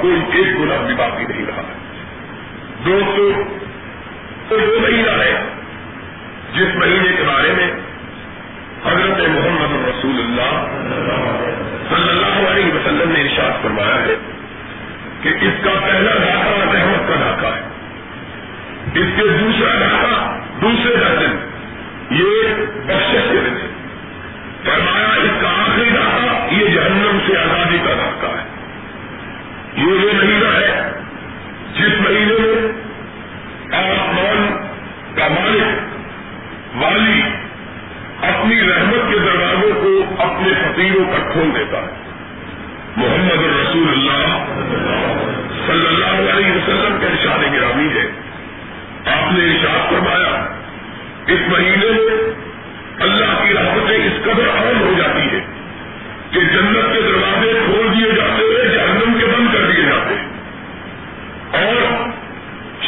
کوئی ایک گناہ بھی باقی نہیں رہا۔ ہے دوستو، تو وہ مہینہ ہے جس مہینے کے بارے میں حضرت محمد رسول اللہ صلی اللہ علیہ وسلم نے ارشاد فرمایا ہے کہ اس کا پہلا ڈھاکہ رحمت کا ڈھاکہ ہے۔ اس کے دوسرا ڈھاکہ دوسرے درجن، یہ بخشش کے دن فرمایا، اس کا آخری ڈھاکہ یہ جہنم سے آزادی کا ڈھاکہ ہے۔ یہ وہ مہینہ ہے جس مہینے میں آسمان کا مالک، والی اپنی رحمت کے دروازوں کو اپنے فقیروں پر کھول دیتا ہے۔ محمد رسول اللہ صلی اللہ علیہ وسلم کا ارشاد گرامی ہے۔ آپ نے ارشاد فرمایا، اس مہینے میں اللہ کی رحمتیں اس قدر عام ہو جاتی ہے کہ جنت کے دروازے کھول دیے جاتے ہیں جہنم کے بند کر دیے جاتے ہیں اور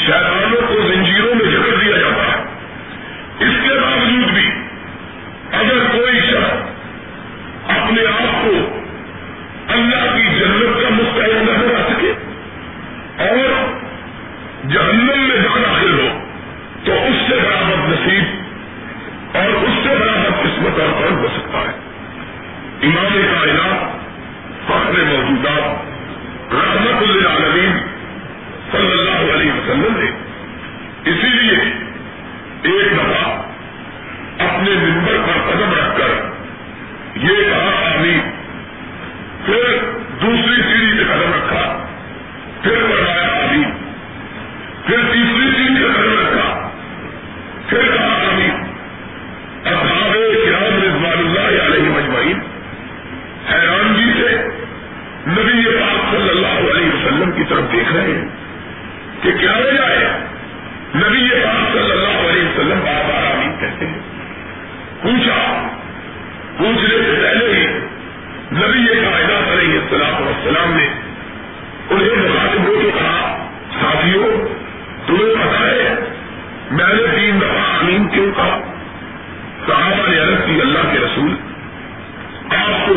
شیطانوں کو زنجیروں میں جکڑ دیا جاتا ہے اس کے باوجود بھی اگر کوئی شخص اپنے آپ کو اللہ کی جنت کا مستعد نہ بنا سکے اور جہنم میں جا داخل ہو تو اس سے برابر نصیب اور اس سے برابر قسمت اور کون ہو سکتا ہے امام کائنات فخر موجودات رحمت للعالمین صلی اللہ علیہ وسلم نے اسی لیے ایک دفعہ اپنے ممبر پر قدم رکھ کر یہ کہا آمین پھر دوسری سیڑھی پہ قدم رکھا پھر بڑھایا آمین پھر تیسری سیڑھی پہ قدم رکھا پھر کہا آمین اصحاب کرام رضوان اللہ علیہ مجمعین حیرانگی سے نبی پاک صلی اللہ علیہ وسلم کی طرف دیکھ رہے ہیں کہ کیا وجہ ہے؟ نبی پاک صلی اللہ علیہ وسلم بار بار آمین کہتے ہیں۔ پوچھا، پوچھنے سے پہلے ہی نبی کائنات علیہ السلام والسلام نے انہیں مخاطب ہو کے کہا ساتھیوں تمہیں پتا ہے، میں نے تین دفعہ آمین کیوں کہا؟ صحابہ نے عرض کی اللہ کے رسول، آپ کو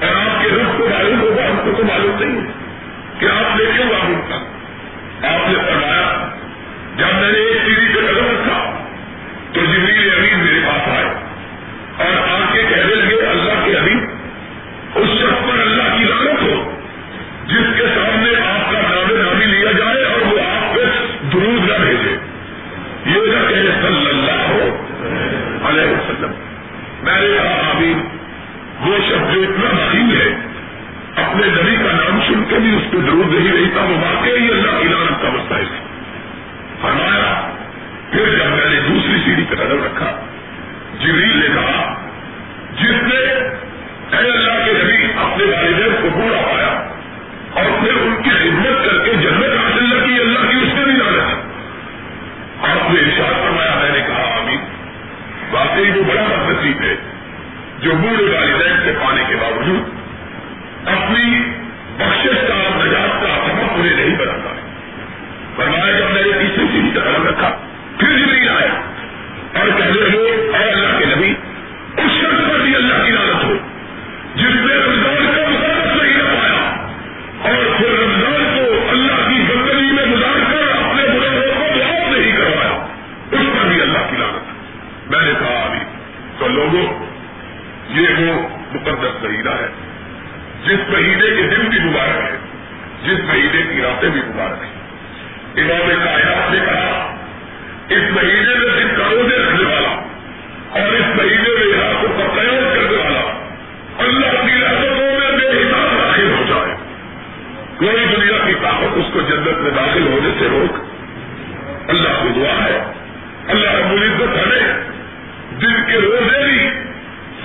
اور آپ کے رخ کو معلوم ہوگا ہم کو تو معلوم نہیں کہ آپ نے کیوں آمین تھا۔ آپ نے فرمایا، جب میں نے ایک سیڑھی پہ قدم رکھا تو جبریل درود نہیں رہتا وہ واقعی اللہ کی لانت کا مسائل ہے۔ فرمایا، پھر جب میں نے دوسری سیڑھی پہ قدم رکھا، جبریل نے کہا، جس نے اے اللہ کے نبی اپنے والدین کو پورا پایا اور پھر ان کی خدمت کر کے جنت حاصل کی اللہ کی اس نے بھی لانا آپ نے ارشاد فرمایا، میں نے کہا، آمین۔ واقعی وہ بڑا نصیب ہے جو بوڑھے والدین سے پانے کے باوجود اپنی بخش کا نجات کا سبب انہیں نہیں بناتا ہے فرمایا جب میں نے تیسری سیڑھی کا قدم رکھا، پھر بھی آیا۔ اور کہنے لگے، اے اللہ کے نبی، اس شخص پر بھی اللہ کی لالت ہو، جس نے رمضان کا مسافت نہیں نہ پایا اور پھر رمضان کو اللہ کی زندگی میں گزار کر اپنے گناہوں کو معاف نہیں کروایا، اس پر بھی اللہ کی لالت میں نے کہا ابھی تو لوگوں، یہ وہ مقدس مہینہ ہے۔ جس مہینے کے دن بھی مبارک ہے، جس مہینے کی راتیں بھی مبارک ہیں۔ امام کائنات نے کہا، اس مہینے میں دن کروزے رکھنے والا اور اس مہینے میں راتوں کا قیام کرنے والا، اللہ کی رحمتوں میں بے حساب داخل ہو جائے۔ کوئی دنیا کی طاقت اس کو جنت میں داخل ہونے سے روک۔ اللہ کو دعا ہے۔ اللہ رب العزت ہمیں دن کے روزے بھی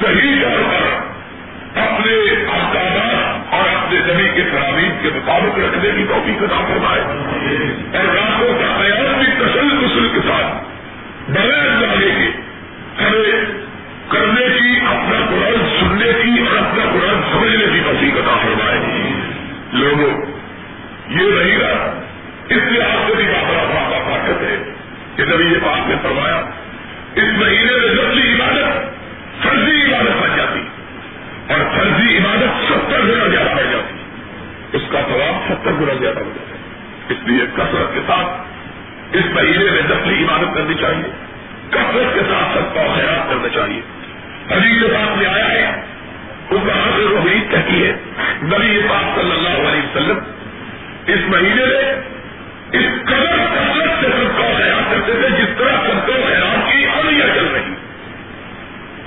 صحیح طور اپنے کے ترابیب کے مطابق رکھنے کی توفیق عطا فرمائے۔ اور راتوں کا قیام بھی تسل کسل کے ساتھ بغیر جانے کے ہمیں کرنے کی، اپنا قرآن سننے کی اور اپنا قرآن سمجھنے کی توفیق عطا فرمائے۔ لوگوں، یہ رہی گا اس لحاظ سے بھی بابا طاقت ہے کہ نبی یہ بات نے فرمایا، اس مہینے میں نسلی عبادت فرضی عبادت بن جاتی اور فرضی عبادت ستر گنا زیادہ بڑھ جاتی۔ اس کا ثواب ستر گنا زیادہ ہو جاتا ہے۔ اس لیے کثرت کے ساتھ اس مہینے میں نسلی عبادت کرنی چاہیے۔ کثرت کے ساتھ سب کا خیرات کرنا چاہیے۔ حدیث کے ساتھ میں آیا ہے وہ کہاں سے روحید کہتی ہے، نبی پاک صلی اللہ علیہ وسلم، اس مہینے میں اس قدر کثرت سے سب کا خیال کرتے تھے، جس طرح سب کو خیرات کی عملیاں چل رہی۔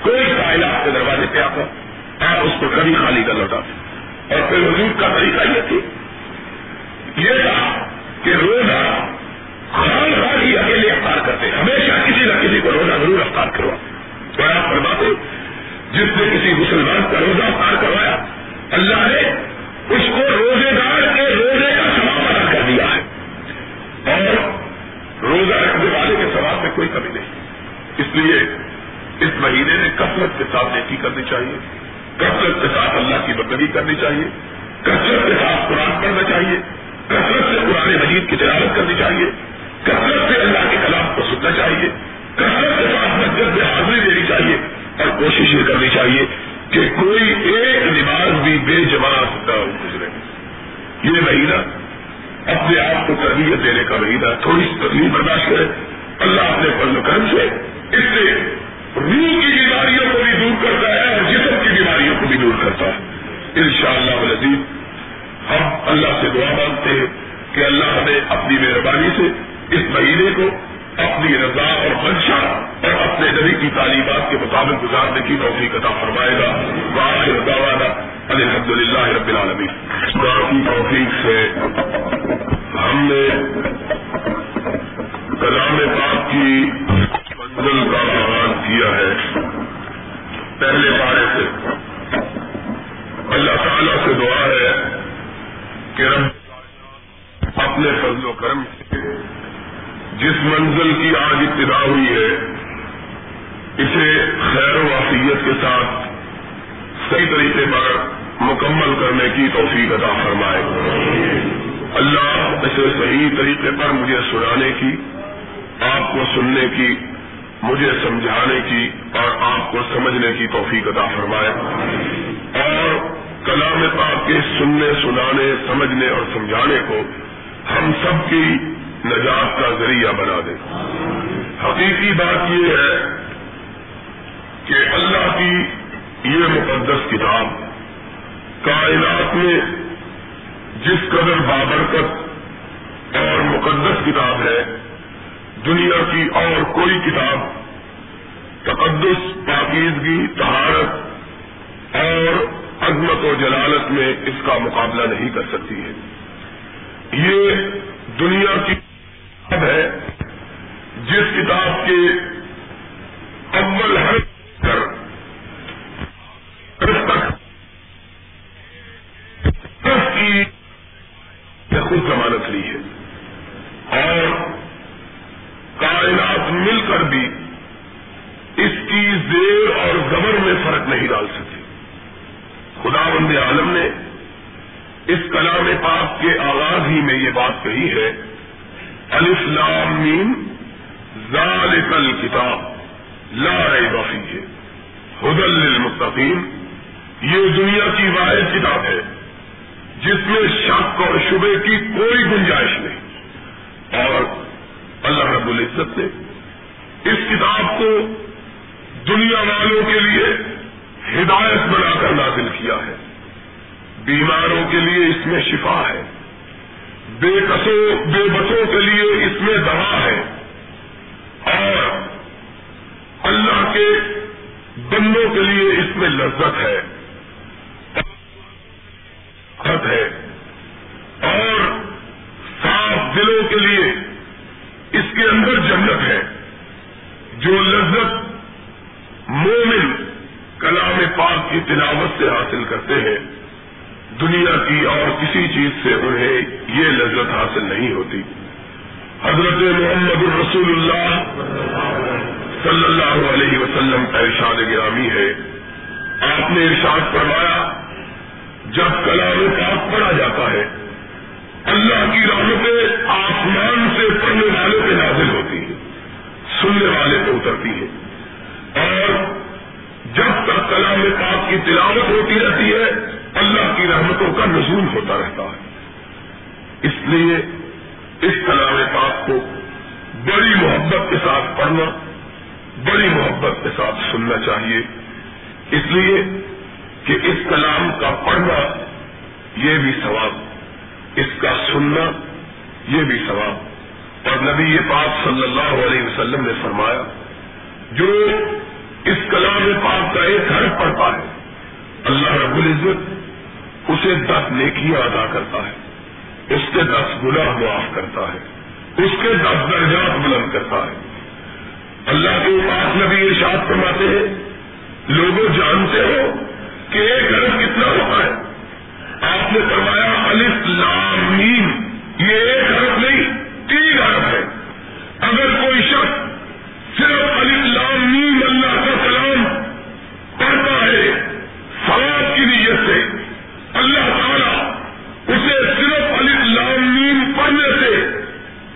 کوئی سائل آپ کے دروازے پہ آتا، آپ اس کو کبھی خالی کر لوٹاتے۔ اور پھر وجود کا طریقہ یہ تھی۔ یہ تھا کہ روزہ خان خان ہی اکیلے افطار کرتے ہمیشہ کسی نہ کسی کو روزہ ضرور افطار کروا۔ اور آپ فرماتے جس نے کسی مسلمان کا روزہ افطار کروایا، اللہ نے اس کو روزے دار کے روزے کا سواب ادا کر دیا ہے۔ اور روزہ رکھنے والے کے سواب میں کوئی کمی نہیں۔ اس لیے اس مہینے میں کثرت کے ساتھ نیکی کرنی چاہیے۔ کثرت کے ساتھ اللہ کی بندگی کرنی چاہیے، کثرت کے ساتھ قرآن پڑھنا چاہیے، کثرت سے قرآن مجید کی تلاوت کرنی چاہیے، کثرت سے اللہ کے کلام کو سننا چاہیے، کثرت کے ساتھ مسجد میں حاضری دینی چاہیے اور کوشش یہ کرنی چاہیے کہ کوئی ایک نماز بھی بے جماعت نہ گزرے۔ یہ مہینہ اپنے آپ کو تربیت دینے کا مہینہ تھوڑی سی تکلیف برداشت کرے۔ اللہ اپنے فضل و کرم سے اس سے روح کی بیماریوں کو بھی دور کرتا ہے اور جسم کی بیماریوں کو بھی دور کرتا ہے ان شاء اللہ ہم اللہ سے دعا مانگتے ہیں کہ اللہ ہمیں اپنی مہربانی سے اس مہینے کو اپنی رضا اور منشا اور اپنے نبی کی تعلیمات کے مطابق گزارنے کی توفیق عطا فرمائے گا۔ باہر رضاوانہ الحمد للہ رب العالمین۔ کی توفیق سے ہم نے کلام پاک کی منزل کا آغاز کیا ہے۔ پہلے پارے سے۔ اللہ تعالیٰ سے دعا ہے کہ رب اپنے فضل و کرم سے جس منزل کی آج ابتدا ہوئی ہے، اسے خیر و وافیت کے ساتھ صحیح طریقے پر مکمل کرنے کی توفیق عطا فرمائے۔ اللہ اسے صحیح طریقے پر مجھے سنانے کی، آپ کو سننے کی مجھے سمجھانے کی اور آپ کو سمجھنے کی توفیق عطا فرمائے اور کلام پاک کے سننے، سنانے، سمجھنے اور سمجھانے کو ہم سب کی نجات کا ذریعہ بنا دے۔ حقیقی بات یہ ہے کہ اللہ کی یہ مقدس کتاب کائنات میں جس قدر بابرکت اور مقدس کتاب ہے دنیا کی اور کوئی کتاب، تقدس، پاکیزگی تہارت اور عظمت و جلالت میں اس کا مقابلہ نہیں کر سکتی ہے۔ یہ دنیا کی کتاب ہے، جس کتاب کے اول ہر والے پہ اترتی ہے۔ اور جب تک کلام پاک کی تلاوت ہوتی رہتی ہے، اللہ کی رحمتوں کا نزول ہوتا رہتا ہے۔ اس لیے اس کلام پاک کو بڑی محبت کے ساتھ پڑھنا، بڑی محبت کے ساتھ سننا چاہیے۔ اس لیے کہ اس کلام کا پڑھنا یہ بھی ثواب، اس کا سننا یہ بھی ثواب۔ اور نبی پاک صلی اللہ علیہ وسلم نے فرمایا جو اس کلام پاک کا ایک حرف پڑھتا ہے، اللہ رب العزت اسے دس نیکیاں ادا کرتا ہے، اس کے دس گناہ معاف کرتا ہے، اس کے دس درجات بلند کرتا ہے۔ اللہ کے پاس نبی ارشاد فرماتے ہیں، لوگوں جانتے ہو کہ ایک حرف کتنا ہوتا ہے؟ آپ نے فرمایا، الف لام یہ ایک حرف نہیں، تین حرف ہے اگر کوئی شخص صرف الف لام اللہ کا کلام پڑھتا ہے سواب کی نیت سے۔ اللہ تعالیٰ اسے صرف الف لام پڑھنے سے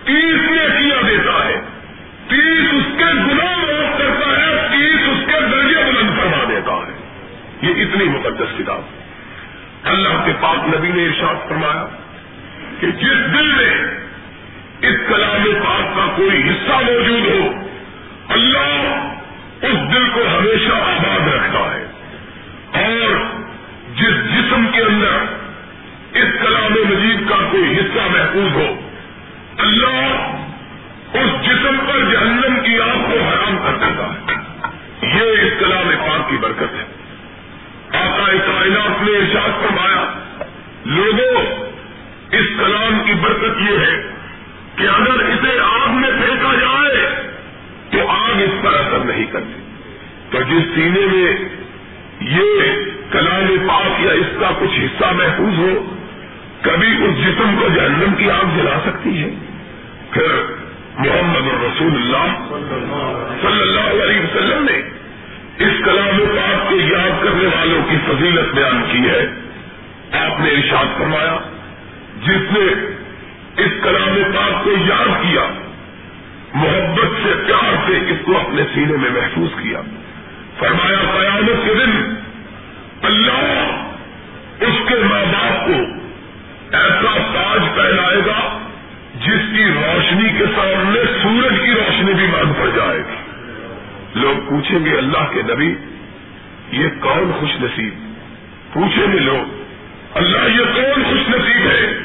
تیس میں کیا دیتا ہے۔ تیس اس کے گناہ معاف کرتا ہے، تیس اس کے درجے بلند فرما دیتا ہے۔ یہ اتنی مقدس کتاب۔ اللہ کے پاک نبی نے ارشاد فرمایا کہ جس دل میں اس کلام پاک کا کوئی حصہ موجود ہو اللہ اس دل کو ہمیشہ آباد رکھتا ہے۔ اور جس جسم کے اندر اس کلام مجید کا کوئی حصہ محفوظ ہو، اللہ اس جسم پر جہنم کی آگ کو حرام کر دیتا ہے۔ یہ اس کلام پاک کی برکت ہے۔ آقا کائنات نے ارشاد فرمایا، لوگوں، اس کلام کی برکت یہ ہے کہ اگر اسے آگ میں اس پر اثر نہیں کرتی تو جس سینے میں یہ کلام پاک یا اس کا کچھ حصہ محفوظ ہو، کبھی اس جسم کو جہنم کی آگ جلا سکتی ہے۔ پھر محمد رسول اللہ صلی اللہ علیہ وسلم نے اس کلام پاک کو یاد کرنے والوں کی فضیلت بیان کی ہے۔ آپ نے ارشاد فرمایا، جس نے اس کلام پاک کو یاد کیا محبت سے پیار سے اس کو اپنے سینے میں محفوظ کیا۔ فرمایا، قیامت کے دن اللہ اس کے ماں باپ کو ایسا تاج پہنائے گا جس کی روشنی کے سامنے سورج کی روشنی بھی بند پڑ جائے گی۔ لوگ پوچھیں گے، اللہ کے نبی، یہ کون خوش نصیب؟ پوچھیں گے لوگ، اللہ یہ کون خوش نصیب ہے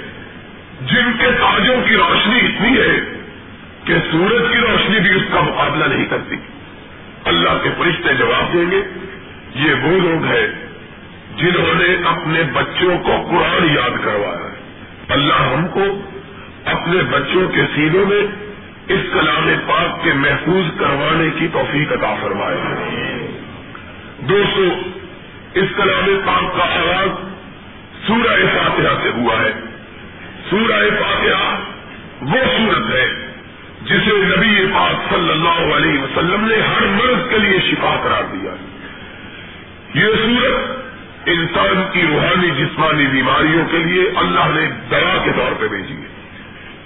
جن کے تاجوں کی روشنی اتنی ہے؟ کہ سورج کی روشنی بھی اس کا مقابلہ نہیں کرتی۔ اللہ کے فرشتے جواب دیں گے، یہ وہ لوگ ہیں جنہوں نے اپنے بچوں کو قرآن یاد کروایا ہے۔ اللہ ہم کو اپنے بچوں کے سینوں میں اس کلام پاک کے محفوظ کروانے کی توفیق عطا فرمائے۔ دوستو، اس کلام پاک کا آغاز سورہ فاتحہ سے ہوا ہے۔ سورہ فاتحہ وہ صورت ہے جسے نبی پاک صلی اللہ علیہ وسلم نے ہر مرض کے لیے شفا قرار دیا یہ صورت انسان کی روحانی، جسمانی بیماریوں کے لیے اللہ نے دوا کے طور پہ بھیجی ہے۔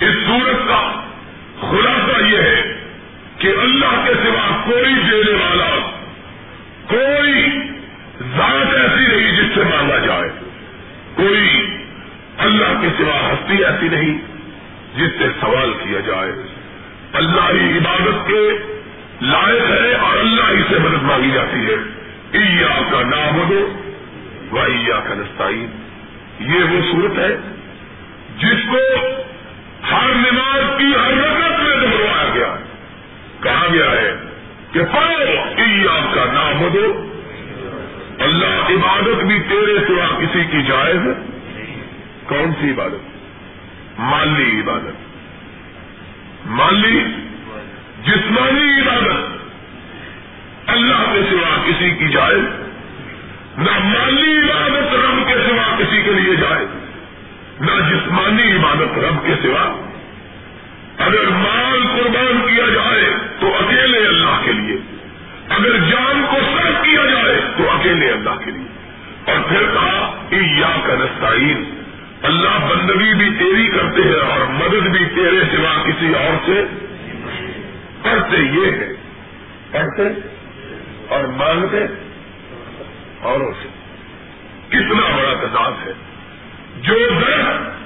اس صورت کا خلاصہ یہ ہے کہ اللہ کے سوا کوئی دینے والا، کوئی ذات ایسی نہیں جس سے مانگا جائے۔ کوئی اللہ کے سوا ہستی ایسی نہیں جس سے سوال کیا جائے۔ اللہ ہی عبادت کے لائق ہے اور اللہ ہی سے مدد مانگی جاتی ہے۔ ایا کا نام ہو ایا کا نستعین۔ یہ وہ صورت ہے جس کو ہر نماز کی ہر رقط میں دہروایا گیا۔ کہا گیا ہے کہ پڑھو ایا کا نام ہو اللہ عبادت بھی تیرے سوا کسی کی جائز۔ ہے کون سی عبادت؟ مالی عبادت۔ مالی جسمانی عبادت۔ اللہ کے سوا کسی کی جائے، نہ مالی عبادت رب کے سوا کسی کے لیے جائے، نہ جسمانی عبادت رب کے سوا۔ اگر مال قربان کیا جائے تو اکیلے اللہ کے لیے، اگر جان کو صرف کیا جائے تو اکیلے اللہ کے لیے۔ اور پھر کہا یا کا نستعین اللہ بندگی بھی تیری کرتے ہیں اور مدد بھی تیرے سوا کسی اور سے کرتے یہ ہے کرتے اور مانگتے اوروں سے کتنا بڑا تضاد ہے۔ جو درخت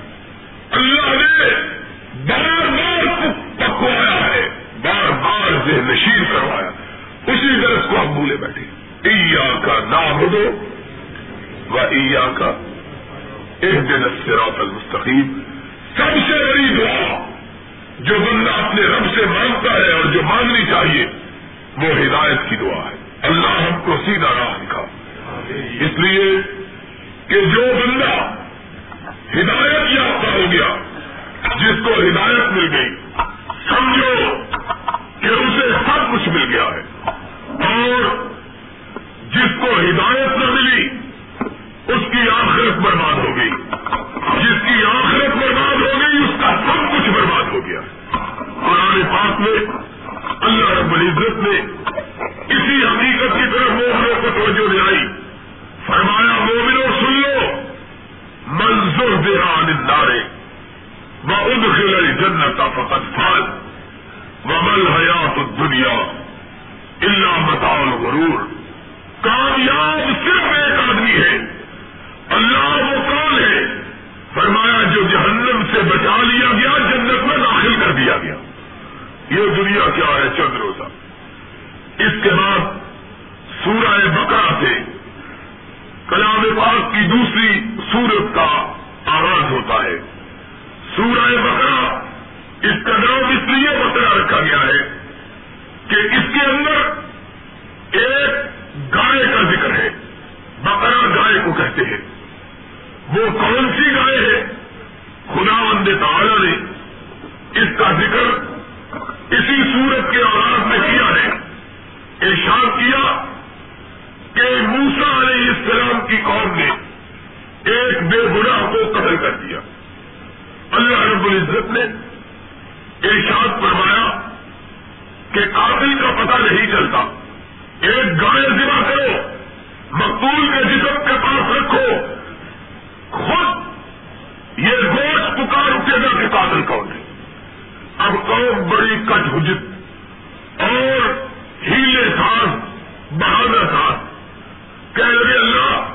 اللہ نے بار بار پکوایا ہے بار بار سے نشیر کروایا۔ اسی درخت کو ہم بھولے بیٹھے۔ ایا کا نام دو و ایا کا ایک دن الصراط المستقیم سب سے بڑی دعا جو بندہ اپنے رب سے مانگتا ہے اور جو مانگنی چاہیے، وہ ہدایت کی دعا ہے۔ اللہ ہم کو سیدھا راہ دکھا۔ اس لیے کہ جو بندہ ہدایت یافتہ ہو گیا، جس کو ہدایت مل گئی، سمجھو کہ اسے سب کچھ مل گیا ہے۔ اور جس کو ہدایت نہ ملی، اس کی آخرت برباد ہو گئی۔ جس کی آخرت برباد ہو گئی، اس کا سب کچھ برباد ہو گیا۔ قرآن پاک میں، اللہ رب العزت نے اسی حقیقت کی طرف مومنوں کو توجہ دلائی۔ فرمایا، مومنوں، سن لو منظور دہان دارے وہ اد جنت فقط فال و مل حیات دنیا اللہ متال غرور کامیاب صرف ایک آدمی ہے۔ اللہ وہ کون ہے؟ فرمایا جو جہنم سے بچا لیا گیا، جنت میں داخل کر دیا گیا۔ یہ دنیا کیا ہے؟ چند روزہ۔ اس کے بعد سورہ بکرا سے کلام پاک کی دوسری سورت کا آغاز ہوتا ہے۔ سورہ بکرا اس کا نام اس لیے بکرا رکھا گیا ہے کہ اس کے اندر ایک گائے کا ذکر ہے۔ بکرا گائے کو کہتے ہیں۔ وہ کون سی گائے ہے؟ خدا وند تعالی نے اس کا ذکر اسی سورت کے آغاز میں کیا ہے۔ ارشاد کیا کہ موسا علیہ السلام کی قوم نے ایک بے گناہ کو قتل کر دیا۔ اللہ رب العزت نے ارشاد فرمایا کہ قاتل کا پتہ نہیں چلتا۔ ایک گائے ذبح کرو مقبول کے جسم کے پاس رکھو۔ خود یہ گوشت پکار اٹھے گا کہ قاتل کون ہے؟ اب قوم بڑی کٹ حجت اور ہیلے ساز، بہادر ساز۔ کہہ لگے، اللہ،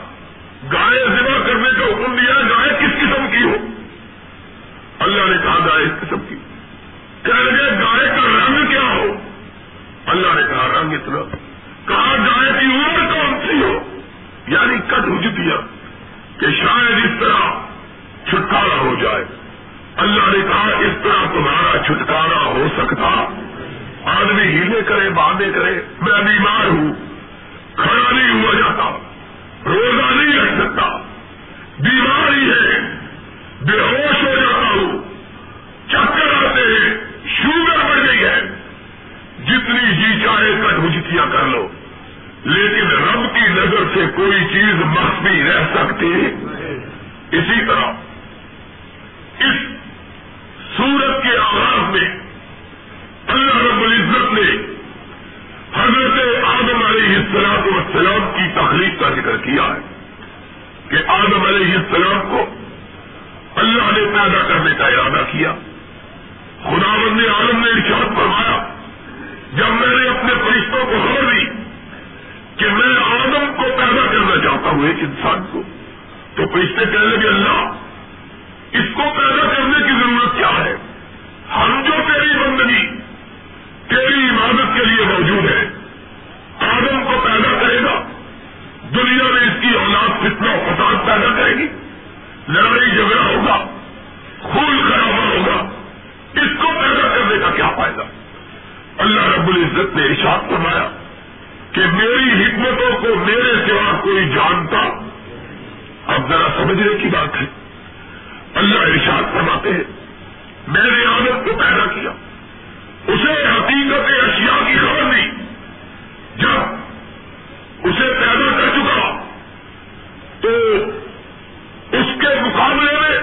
گائے ذبح کرنے کا حکم دیا، گائے کس قسم کی ہو؟ اللہ نے کہا، گائے اس قسم کی۔ کہہ لگے، گائے کا رنگ کیا ہو؟ اللہ نے کہا، رنگ اتنا۔ کہا، گائے کی عمر کون سی ہو؟ یعنی کٹ حجتیاں کہ شاید اس طرح چھٹکارا ہو جائے۔ اللہ نے کہا، اس طرح تمہارا چھٹکارا ہو سکتا۔ آدمی ہیلے کرے باندھے کرے، میں بیمار ہوں، کھڑا نہیں ہوا جاتا، روزہ نہیں رکھ سکتا۔ بیماری ہے، بے ہوش ہو جاتا ہوں۔ چکر آتے ہیں، شوگر بڑھ گئی ہے۔ جتنی جی چاہے کٹ ہجتیاں کر لو۔ لیکن رب کی نظر سے کوئی چیز مخفی رہ سکتی اسی طرح اس سورت کے آغاز میں اللہ رب العزت نے حضرت آدم علیہ السلام والسلام کی تخلیق کا ذکر کیا کہ آج ہمارے علیہ السلام کو اللہ نے پیدا کرنے کا ارادہ کیا۔ خدا بند عالم نے ارشاد فرمایا، جب میں نے اپنے فرشتوں کو خبر دی کہ میں آدم کو پیدا کرنا چاہتا ہوں ایک انسان کو۔ تو فرشتے کہنے لگے، اللہ، اس کو پیدا کرنے کی ضرورت کیا ہے؟ ہم جو تیری بندگی، تیری عبادت کے لیے موجود ہے آدم کو پیدا کرے گا، دنیا میں اس کی اولاد فتنا فساد پیدا کرے گی، لڑائی جھگڑا ہوگا، خون خرابہ ہوگا، اس کو پیدا کرنے کا کیا فائدہ؟ اللہ رب العزت نے ارشاد فرمایا کہ میری حکمتوں کو میرے سوا کوئی جانتا؟ اب ذرا سمجھنے کی بات ہے۔ اللہ ارشاد فرماتے ہیں، میں نے عادت کو پیدا کیا۔ اسے حقیقت اشیاء کی خبر دی جب اسے پیدا کر چکا، تو اس کے مقابلے میں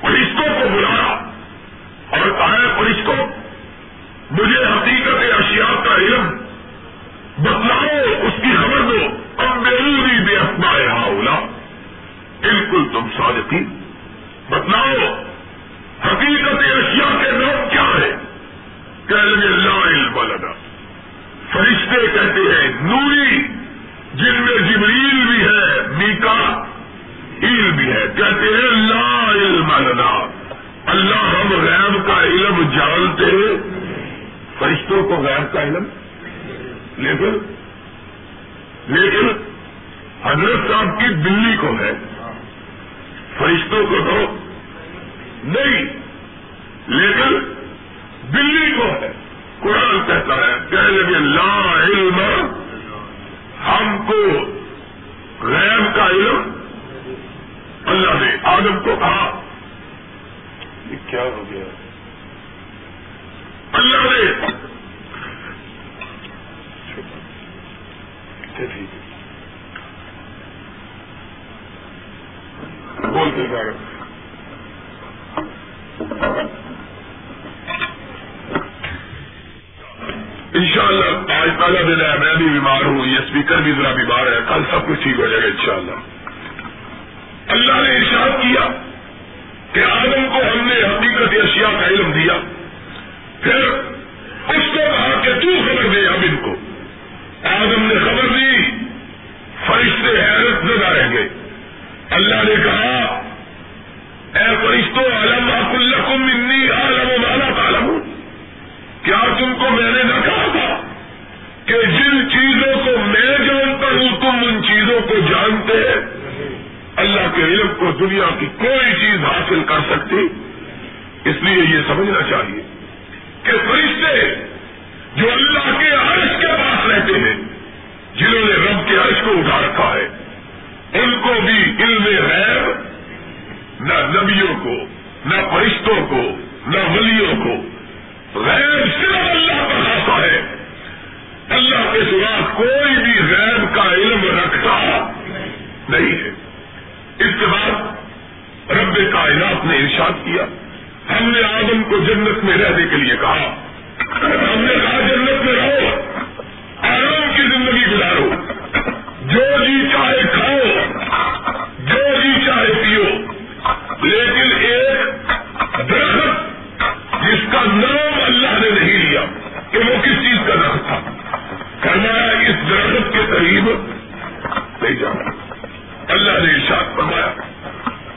فرشتوں کو بلایا۔ اور کہا فرشتوں، مجھے حقیقت اشیاء کا علم بالکل تم صادقی بتلاؤ، حقیقت اشیاء کے نام کیا ہے؟ کہ لا علم لگا فرشتے کہتے ہیں، نوری، جن میں جبریل بھی ہے، میکا علم بھی ہے۔ کہتے ہیں، لا علم لنا۔ اللہ ہم غیب کا علم جانتے فرشتوں کو غیب کا علم؟ لیکن لیکن، حضرت صاحب کی دلی کو ہے۔ فرشتوں کو تو نہیں، لیکن دلی کو ہے۔ قرآن کہتا ہے کہ لگے، لا علم، ہم کو غیر کا علم اللہ نے آدم کو کہا۔ یہ کیا ہو گیا؟ اللہ نے۔ ٹھیک ہے بولتے جا رہے ان شاء اللہ آج پہلا دن ہے، میں بھی بیمار ہوں، یہ اسپیکر بھی ذرا بیمار ہے، کل سب کچھ ٹھیک ہو جائے گا ان شاء اللہ اللہ نے ارشاد کیا کہ آدم کو ہم نے حقیقت اشیاء کا علم دیا۔ پھر اس کو کہا کہ تو خبر دے اب ان کو۔ آدم نے خبر دی، فرشتے حیرت زدہ رہ گئے۔ اللہ نے کہا، اے فرشتوں عالم الحکم انی عالم والا عالم کیا تم کو میں نے نہ کہا تھا کہ جن چیزوں کو میں جانتا ہوں، تم ان چیزوں کو جانتے ہیں؟ اللہ کے علم کو دنیا کی کوئی چیز حاصل کر سکتی؟ اس لیے یہ سمجھنا چاہیے کہ فرشتے جو اللہ کے عرش کے پاس رہتے ہیں، جنہوں نے رب کے عرش کو اٹھا رکھا ہے بھی علم غیب، نہ نبیوں کو، نہ فرشتوں کو، نہ ولیوں کو۔ غیب صرف اللہ کا خاصا ہے۔ اللہ کے سوا کوئی بھی غیب کا علم رکھتا نہیں ہے۔ اس کے بعد رب کائنات نے ارشاد کیا، ہم نے آدم کو جنت میں رہنے کے لیے کہا۔ ہم نے کہا، جنت میں رہو آرام کی زندگی گزارو۔ جو جی چاہے کھاؤ لیکن ایک درخت جس کا نام اللہ نے نہیں لیا کہ وہ کس چیز کا درخت تھا؟ فرمایا اس درخت کے قریب نہیں جانا۔ اللہ نے ارشاد فرمایا،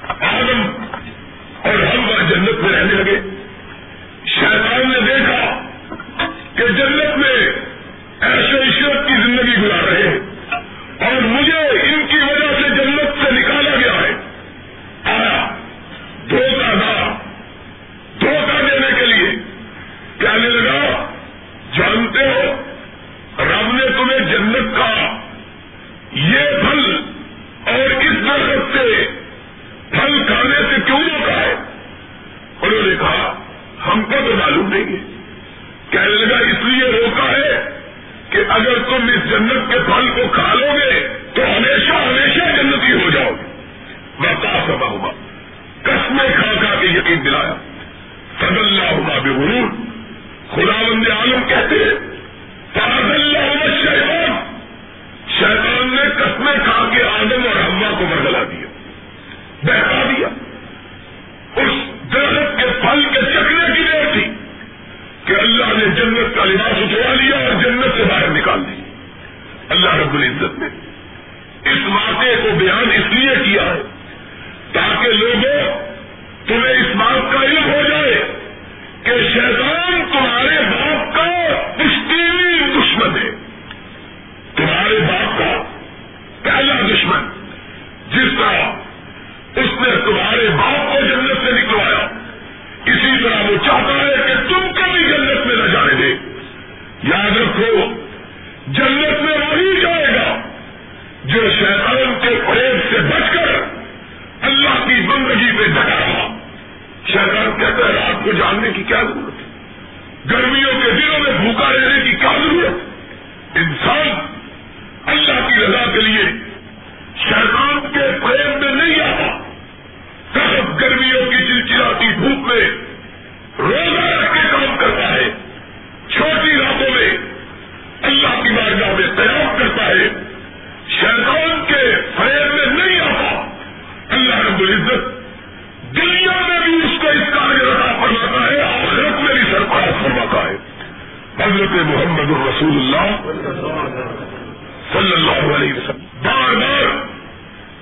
آدم اور ہم وہاں جنت میں رہنے لگے۔ شیطان نے دیکھا کہ جنت میں ایسے عشرت کی زندگی گزار رہے ہیں۔ اور مجھے ان کی وجہ سے جنت سے نکالا گیا ہے آیا دھوکہ نہ دھوکہ دینے کے لیے کہنے لگا جانتے ہو رب نے تمہیں جنت کا یہ پھل اور اس درخت سے پھل کھانے سے کیوں روکا ہے؟ انہوں نے کہا، ہم کو تو معلوم نہیں ہے۔ کہنے لگا، اس لیے روکا ہے کہ اگر تم اس جنت کے پھل کو کھا لو گے تو ہمیشہ ہمیشہ جنتی ہو جاؤ گے۔ میں کا سبا ہوا۔ کسمیں کھا کھا کے یقین دلایا۔ صد اللہ ہوا بے غرور خدا بند عالم کہتے ہیں فاض اللہ شیطان شیطان نے کسمے کھا کے آدم اور ہما کو بدلا دیا بہتا دیا۔ اس درخت کے پھل کے چکنے کی دیر تھی کہ اللہ نے جنت کا لباس اٹھوا لیا اور جنت سے باہر نکال دی۔ اللہ رب العزت نے اس واقعے کو بیان اس لیے کیا ہے تاکہ لوگوں، تمہیں اس بات کا علم ہو کو جاننے کی کیا ضرورت ہے؟ گرمیوں کے دنوں میں بھوکا رہنے کی کیا ضرورت انسان اللہ کی رضا کے لیے شیطان کے فریب میں نہیں آتا۔ صرف گرمیوں کی محمد الرسول اللہ صلی اللہ علیہ وسلم۔ بار بار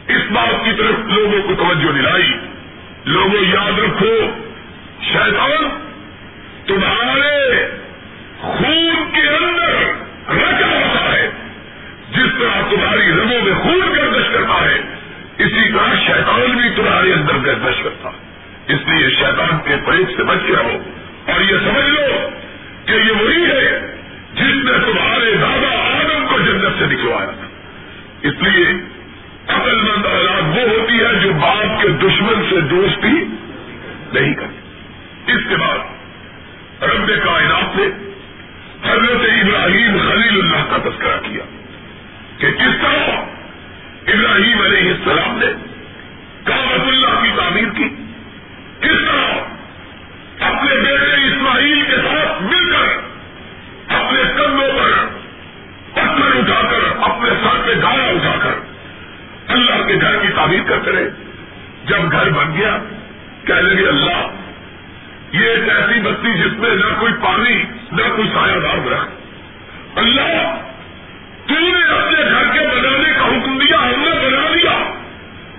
اس بات کی طرف لوگوں کو توجہ دلائی۔ لوگوں یاد رکھو، شیطان تمہارے خون کے اندر رچا ہوتا ہے۔ جس طرح تمہاری رگوں میں خون گردش کرتا ہے، اسی طرح شیطان بھی تمہارے اندر گردش کرتا ہے۔ اس لیے شیطان کے پریت سے بچ کے رہو۔ اور یہ سمجھ لو کہ یہ وہی ہے جس نے تمہارے دادا آدم کو جنت سے نکلوایا اس لیے عقل مند اولاد وہ ہوتی ہے جو باپ کے دشمن سے دوستی نہیں کرتی۔ اس کے بعد رب کائنات نے حضرت ابراہیم خلیل اللہ کا تذکرہ کیا کہ کس طرح ابراہیم علیہ السلام نے کابت اللہ کی تعمیر کی، کس طرح اپنے بیٹے اسماعیل کے ساتھ مل کر اپنے کندھوں پر پتھر اٹھا کر اپنے ساتھ اٹھا کر اللہ کے گھر کی تعمیر کرتے رہے۔ جب گھر بن گیا کہہ لگے، اللہ، یہ ایک ایسی بستی جس میں نہ کوئی پانی، نہ کوئی سایہ دار رکھ۔ اللہ تو نے اپنے گھر کے بنانے کا حکم دیا، ہم نے بنا دیا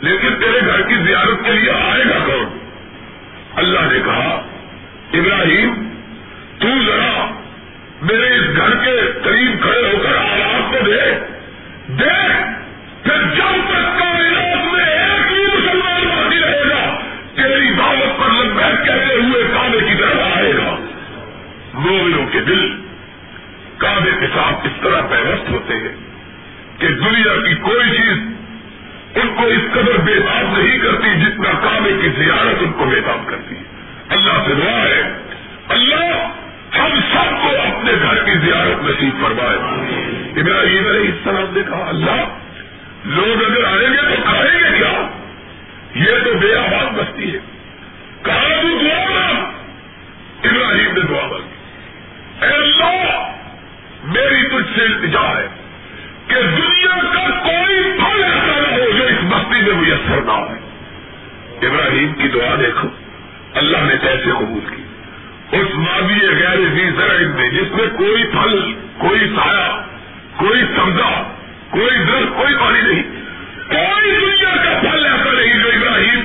لیکن تیرے گھر کی زیارت کے لیے آئے گا کون؟ اللہ نے کہا، ابراہیم، تو ذرا میرے اس گھر کے قریب کھڑے ہو کر آواز کو دے۔ دیکھ پھر جب تک کائنات میں ایک ہی مسلمان باقی رہے گا، تیری دعوت پر لبیک کہتے ہوئے کعبے کی طرف آئے گا۔ مومنوں کے دل کعبے کے ساتھ اس طرح پیوست ہوتے ہیں کہ دنیا کی کوئی چیز ان کو اس قدر بےتاب نہیں کرتی جتنا کعبے کی زیارت ان کو بےتاب کرتی ہے۔ اللہ سے دعا ہے۔ اللہ ہم سب کو اپنے گھر کی زیارت نصیب فرمائے۔ ابراہیم علیہ السلام نے کہا، اللہ، لوگ اگر آئیں گے تو کھائیں گے کیا؟ یہ تو بے آباد بستی ہے۔ کہا تو دعا ابراہیم نے دعا مانگی۔ اے اللہ، میری تجھ سے التجا ہے کہ دنیا کا کوئی پھل ایسا نہ ہو جو اس بستی میں میسر نہ ہو۔ ابراہیم کی دعا دیکھو، اللہ نے کیسے قبول کی اس ماضی غیر بھی زرعین میں، جس میں کوئی پھل، کوئی سایہ کوئی سبزہ کوئی درخت کوئی پانی نہیں۔ کوئی دنیا کا پھل ایسا نہیں جو ابراہیم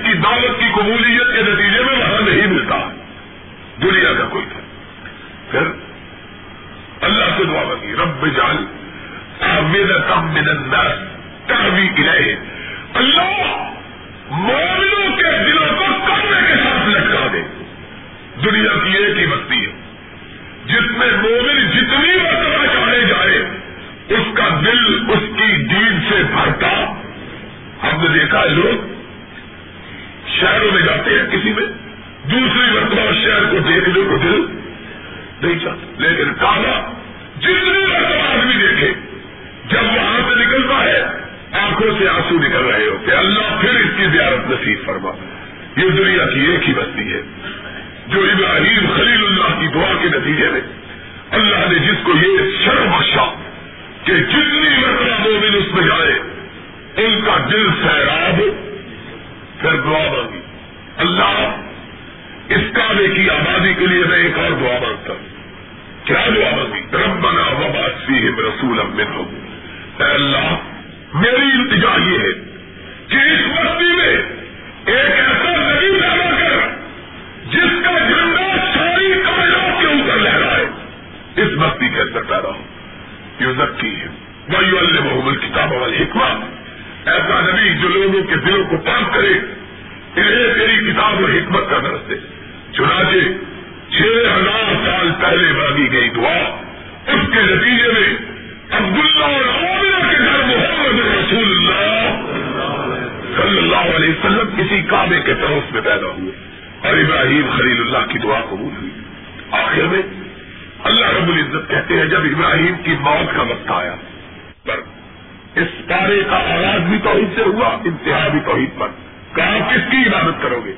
ہوا انتہا بھی توحید پر۔ کہاں کس کی عبادت کرو گے؟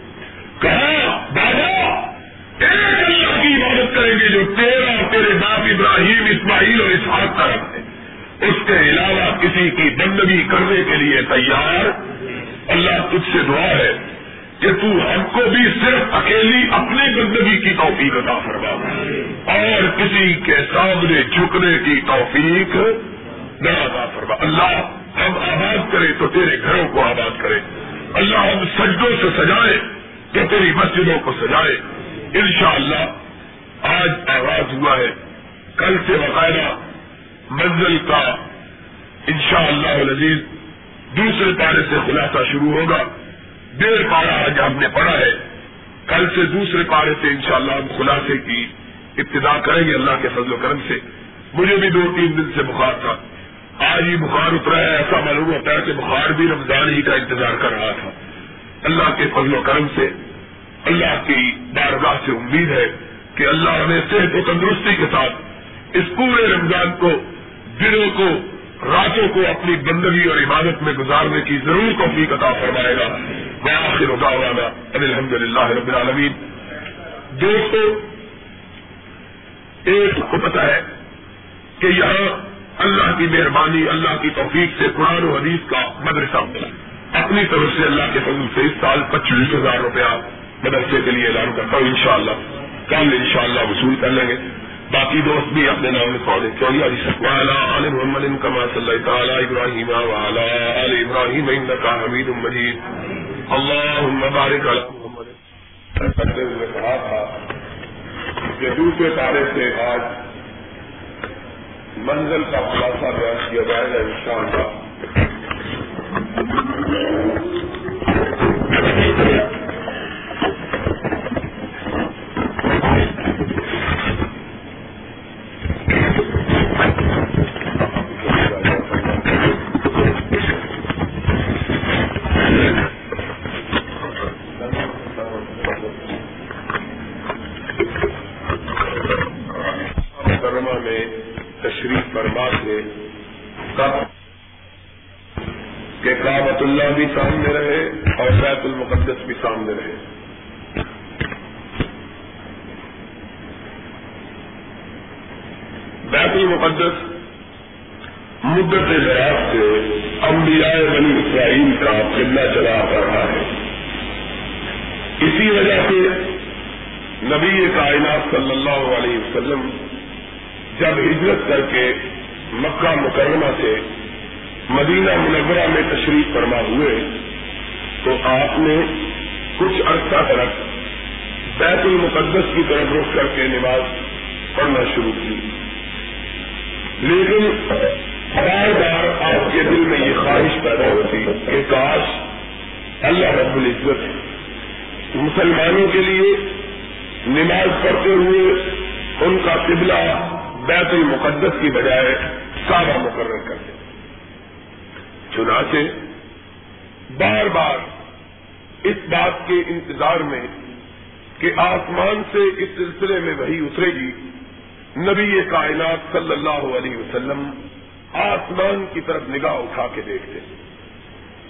کہاں؟ بابا، ایک اللہ کی عبادت کریں گے جو تیرا تیرے باپ ابراہیم، اسماعیل اور اسحاق کا رب ہے۔ اس کے علاوہ کسی کی بندگی کرنے کے لیے تیار۔ اللہ تجھ سے دعا ہے کہ تو ہم کو بھی صرف اکیلی اپنے بندگی کی توفیق عطا فرما۔ اور کسی کے سامنے جھکنے کی توفیق نہ عطا فرما۔ اللہ ہم آباد کریں تو تیرے گھروں کو آباد کرے اللہ ہم سجدوں سے سجائے تو تیری مسجدوں کو سجائے۔ انشاءاللہ آج آغاز ہوا ہے۔ کل سے باقاعدہ منزل کا انشاءاللہ شاء دوسرے پارے سے خلاصہ شروع ہوگا۔ ڈیڑھ پارا آج ہم نے پڑھا ہے۔ کل سے دوسرے پارے سے انشاءاللہ ہم خلاصے کی ابتدا کریں گے اللہ کے فضل و کرم سے۔ مجھے بھی دو تین دن سے بخار تھا۔ آج ہی بخار اترا ہے، ایسا معلوم ہوتا ہے کہ بخار بھی رمضان ہی کا انتظار کر رہا تھا۔ اللہ کے فضل و کرم سے، اللہ کی بارگاہ سے امید ہے کہ اللہ ہمیں صحت و تندرستی کے ساتھ اس پورے رمضان کو، دنوں کو، راتوں کو اپنی بندگی اور عبادت میں گزارنے کی ضرور توفیق عطا فرمائے گا۔ میں آخر والا الحمد للہ رب العالمین۔ دوستو، ایک کو پتا ہے کہ یہاں اللہ کی مہربانی، اللہ کی توفیق سے قرآن و حدیث کا مدرسہ اپنی طرف سے اللہ کے فضل سے اس سال پچیس ہزار روپیہ مدرسے کے لیے اعلان کرتا ہوں، انشاءاللہ۔ کل انشاءاللہ وصول کر لیں گے۔ باقی دوست بھی اپنے نام میں پڑھے چوری علی محمد کما صلی تعالیٰ ابراہیم والا علی ابراہیم کا حمید مجید۔ اللہ مبارک محمد۔ کرتے ہوئے کہا تھا۔ کہ دوسرے تارے سے آج منزل کا خلاصہ بیان کیا جائے گا ان شاء اللہ کائنات صلی اللہ علیہ وسلم آسمان کی طرف نگاہ اٹھا کے دیکھتے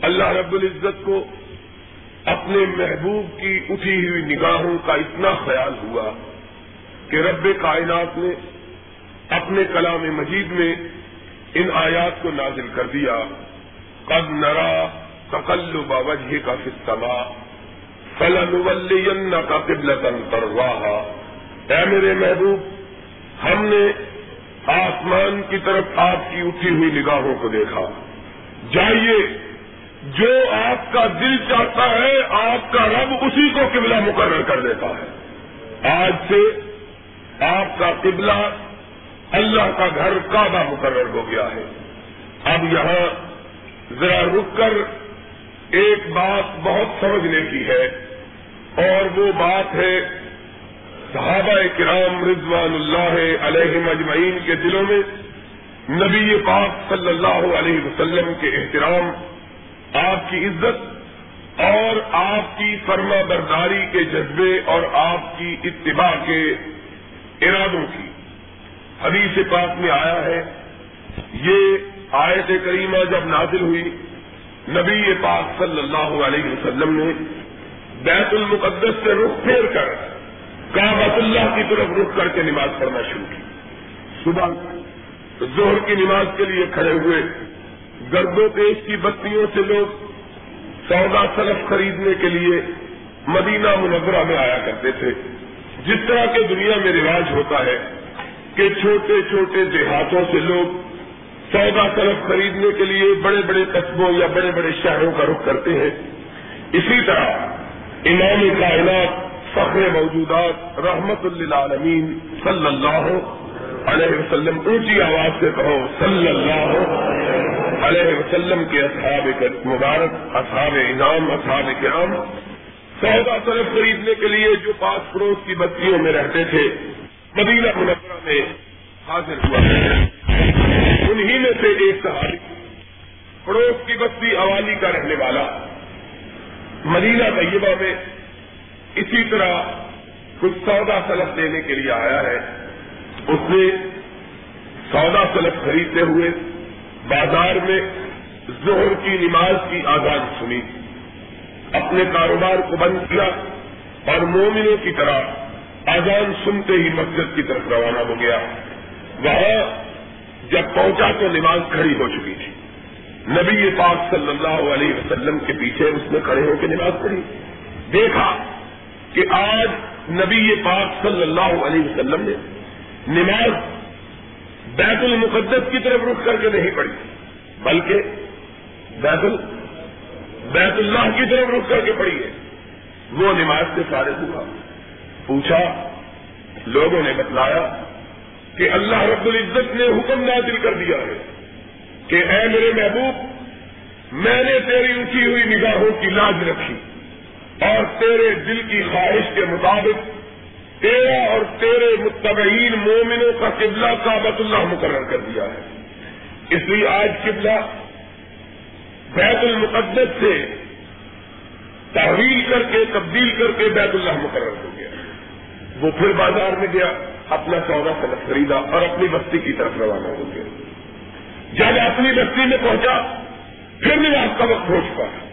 اللہ رب العزت کو اپنے محبوب کی اٹھی ہوئی نگاہوں کا اتنا خیال ہوا کہ رب کائنات نے اپنے کلام مجید میں ان آیات کو نازل کر دیا۔ قد نرا تقل وجہ کا فستما فلن کا قبل تن اے میرے محبوب ہم نے آسمان کی طرف آپ کی اٹھی ہوئی نگاہوں کو دیکھا۔ جائیے، جو آپ کا دل چاہتا ہے، آپ کا رب اسی کو قبلہ مقرر کر دیتا ہے۔ آج سے آپ کا قبلہ اللہ کا گھر کعبہ مقرر ہو گیا ہے۔ اب یہاں ذرا رک کر ایک بات بہت سمجھنے کی ہے، اور وہ بات ہے صحابہ کرام رضوان اللہ علیہ مجمعین کے دلوں میں نبی پاک صلی اللہ علیہ وسلم کے احترام، آپ کی عزت اور آپ کی فرما برداری کے جذبے اور آپ کی اتباع کے ارادوں کی۔ حدیث پاک میں آیا ہے، یہ آیت کریمہ جب نازل ہوئی، نبی پاک صلی اللہ علیہ وسلم نے بیت المقدس سے رخ پھیر کر کابت اللہ کی طرف رخ کر کے نماز پڑھنا شروع کی۔ صبح زہر کی نماز کے لیے کھڑے ہوئے۔ گرد و پیش کی بستیوں سے لوگ سودا سلف خریدنے کے لیے مدینہ منورہ میں آیا کرتے تھے۔ جس طرح کے دنیا میں رواج ہوتا ہے کہ چھوٹے چھوٹے دیہاتوں سے لوگ سودا سلف خریدنے کے لیے بڑے بڑے قصبوں یا بڑے بڑے شہروں کا رخ کرتے ہیں۔ اسی طرح امام کائنات فخر موجودات، رحمت للعالمین، صلی اللہ علیہ وسلم، اونچی آواز سے کہو، صلی اللہ علیہ وسلم کے اصحاب مبارک، اصحاب انعام، اصحاب کرام۔ سودا سلف خریدنے کے لیے جو پاس پڑوس کی بستیوں میں رہتے تھے، مدینہ منورہ میں حاضر ہوا۔ انہی میں سے ایک صحابی، پڑوس کی بستی عوالی کا رہنے والا، مدینہ طیبہ میں اسی طرح کچھ سودا سلف دینے کے لیے آیا ہے۔ اس نے سودا سلف خریدتے ہوئے بازار میں زہر کی نماز کی آزاد سنی۔ اپنے کاروبار کو بند کیا اور مومنوں کی طرح آزان سنتے ہی مسجد کی طرف روانہ ہو گیا۔ وہاں جب پہنچا تو نماز کھڑی ہو چکی تھی۔ نبی پاک صلی اللہ علیہ وسلم کے پیچھے اس نے کھڑے ہو کے نماز پڑھی۔ دیکھا کہ آج نبی پاک صلی اللہ علیہ وسلم نے نماز بیت المقدس کی طرف رخ کر کے نہیں پڑھی، بلکہ بیت ال، بیت اللہ کی طرف رخ کر کے پڑھی ہے۔ وہ نماز سے فارغ ہوا پوچھا، لوگوں نے بتلایا کہ اللہ رب العزت نے حکم نازل کر دیا ہے کہ اے میرے محبوب، میں نے تیری اٹھی ہوئی نگاہوں کی لاج رکھی۔ اور تیرے دل کی خواہش کے مطابق تیرا اور تیرے متبعین مومنوں کا قبلہ کابت اللہ مقرر کر دیا ہے۔ اس لیے آج قبلہ بیت المقدس سے تحویل کر کے، تبدیل کر کے بیت اللہ مقرر ہو گیا۔ وہ پھر بازار میں گیا، اپنا سودا سلط خریدا اور اپنی بستی کی طرف روانہ ہو گیا۔ جب اپنی بستی میں پہنچا، پھر نماز کا وقت ہو چکا۔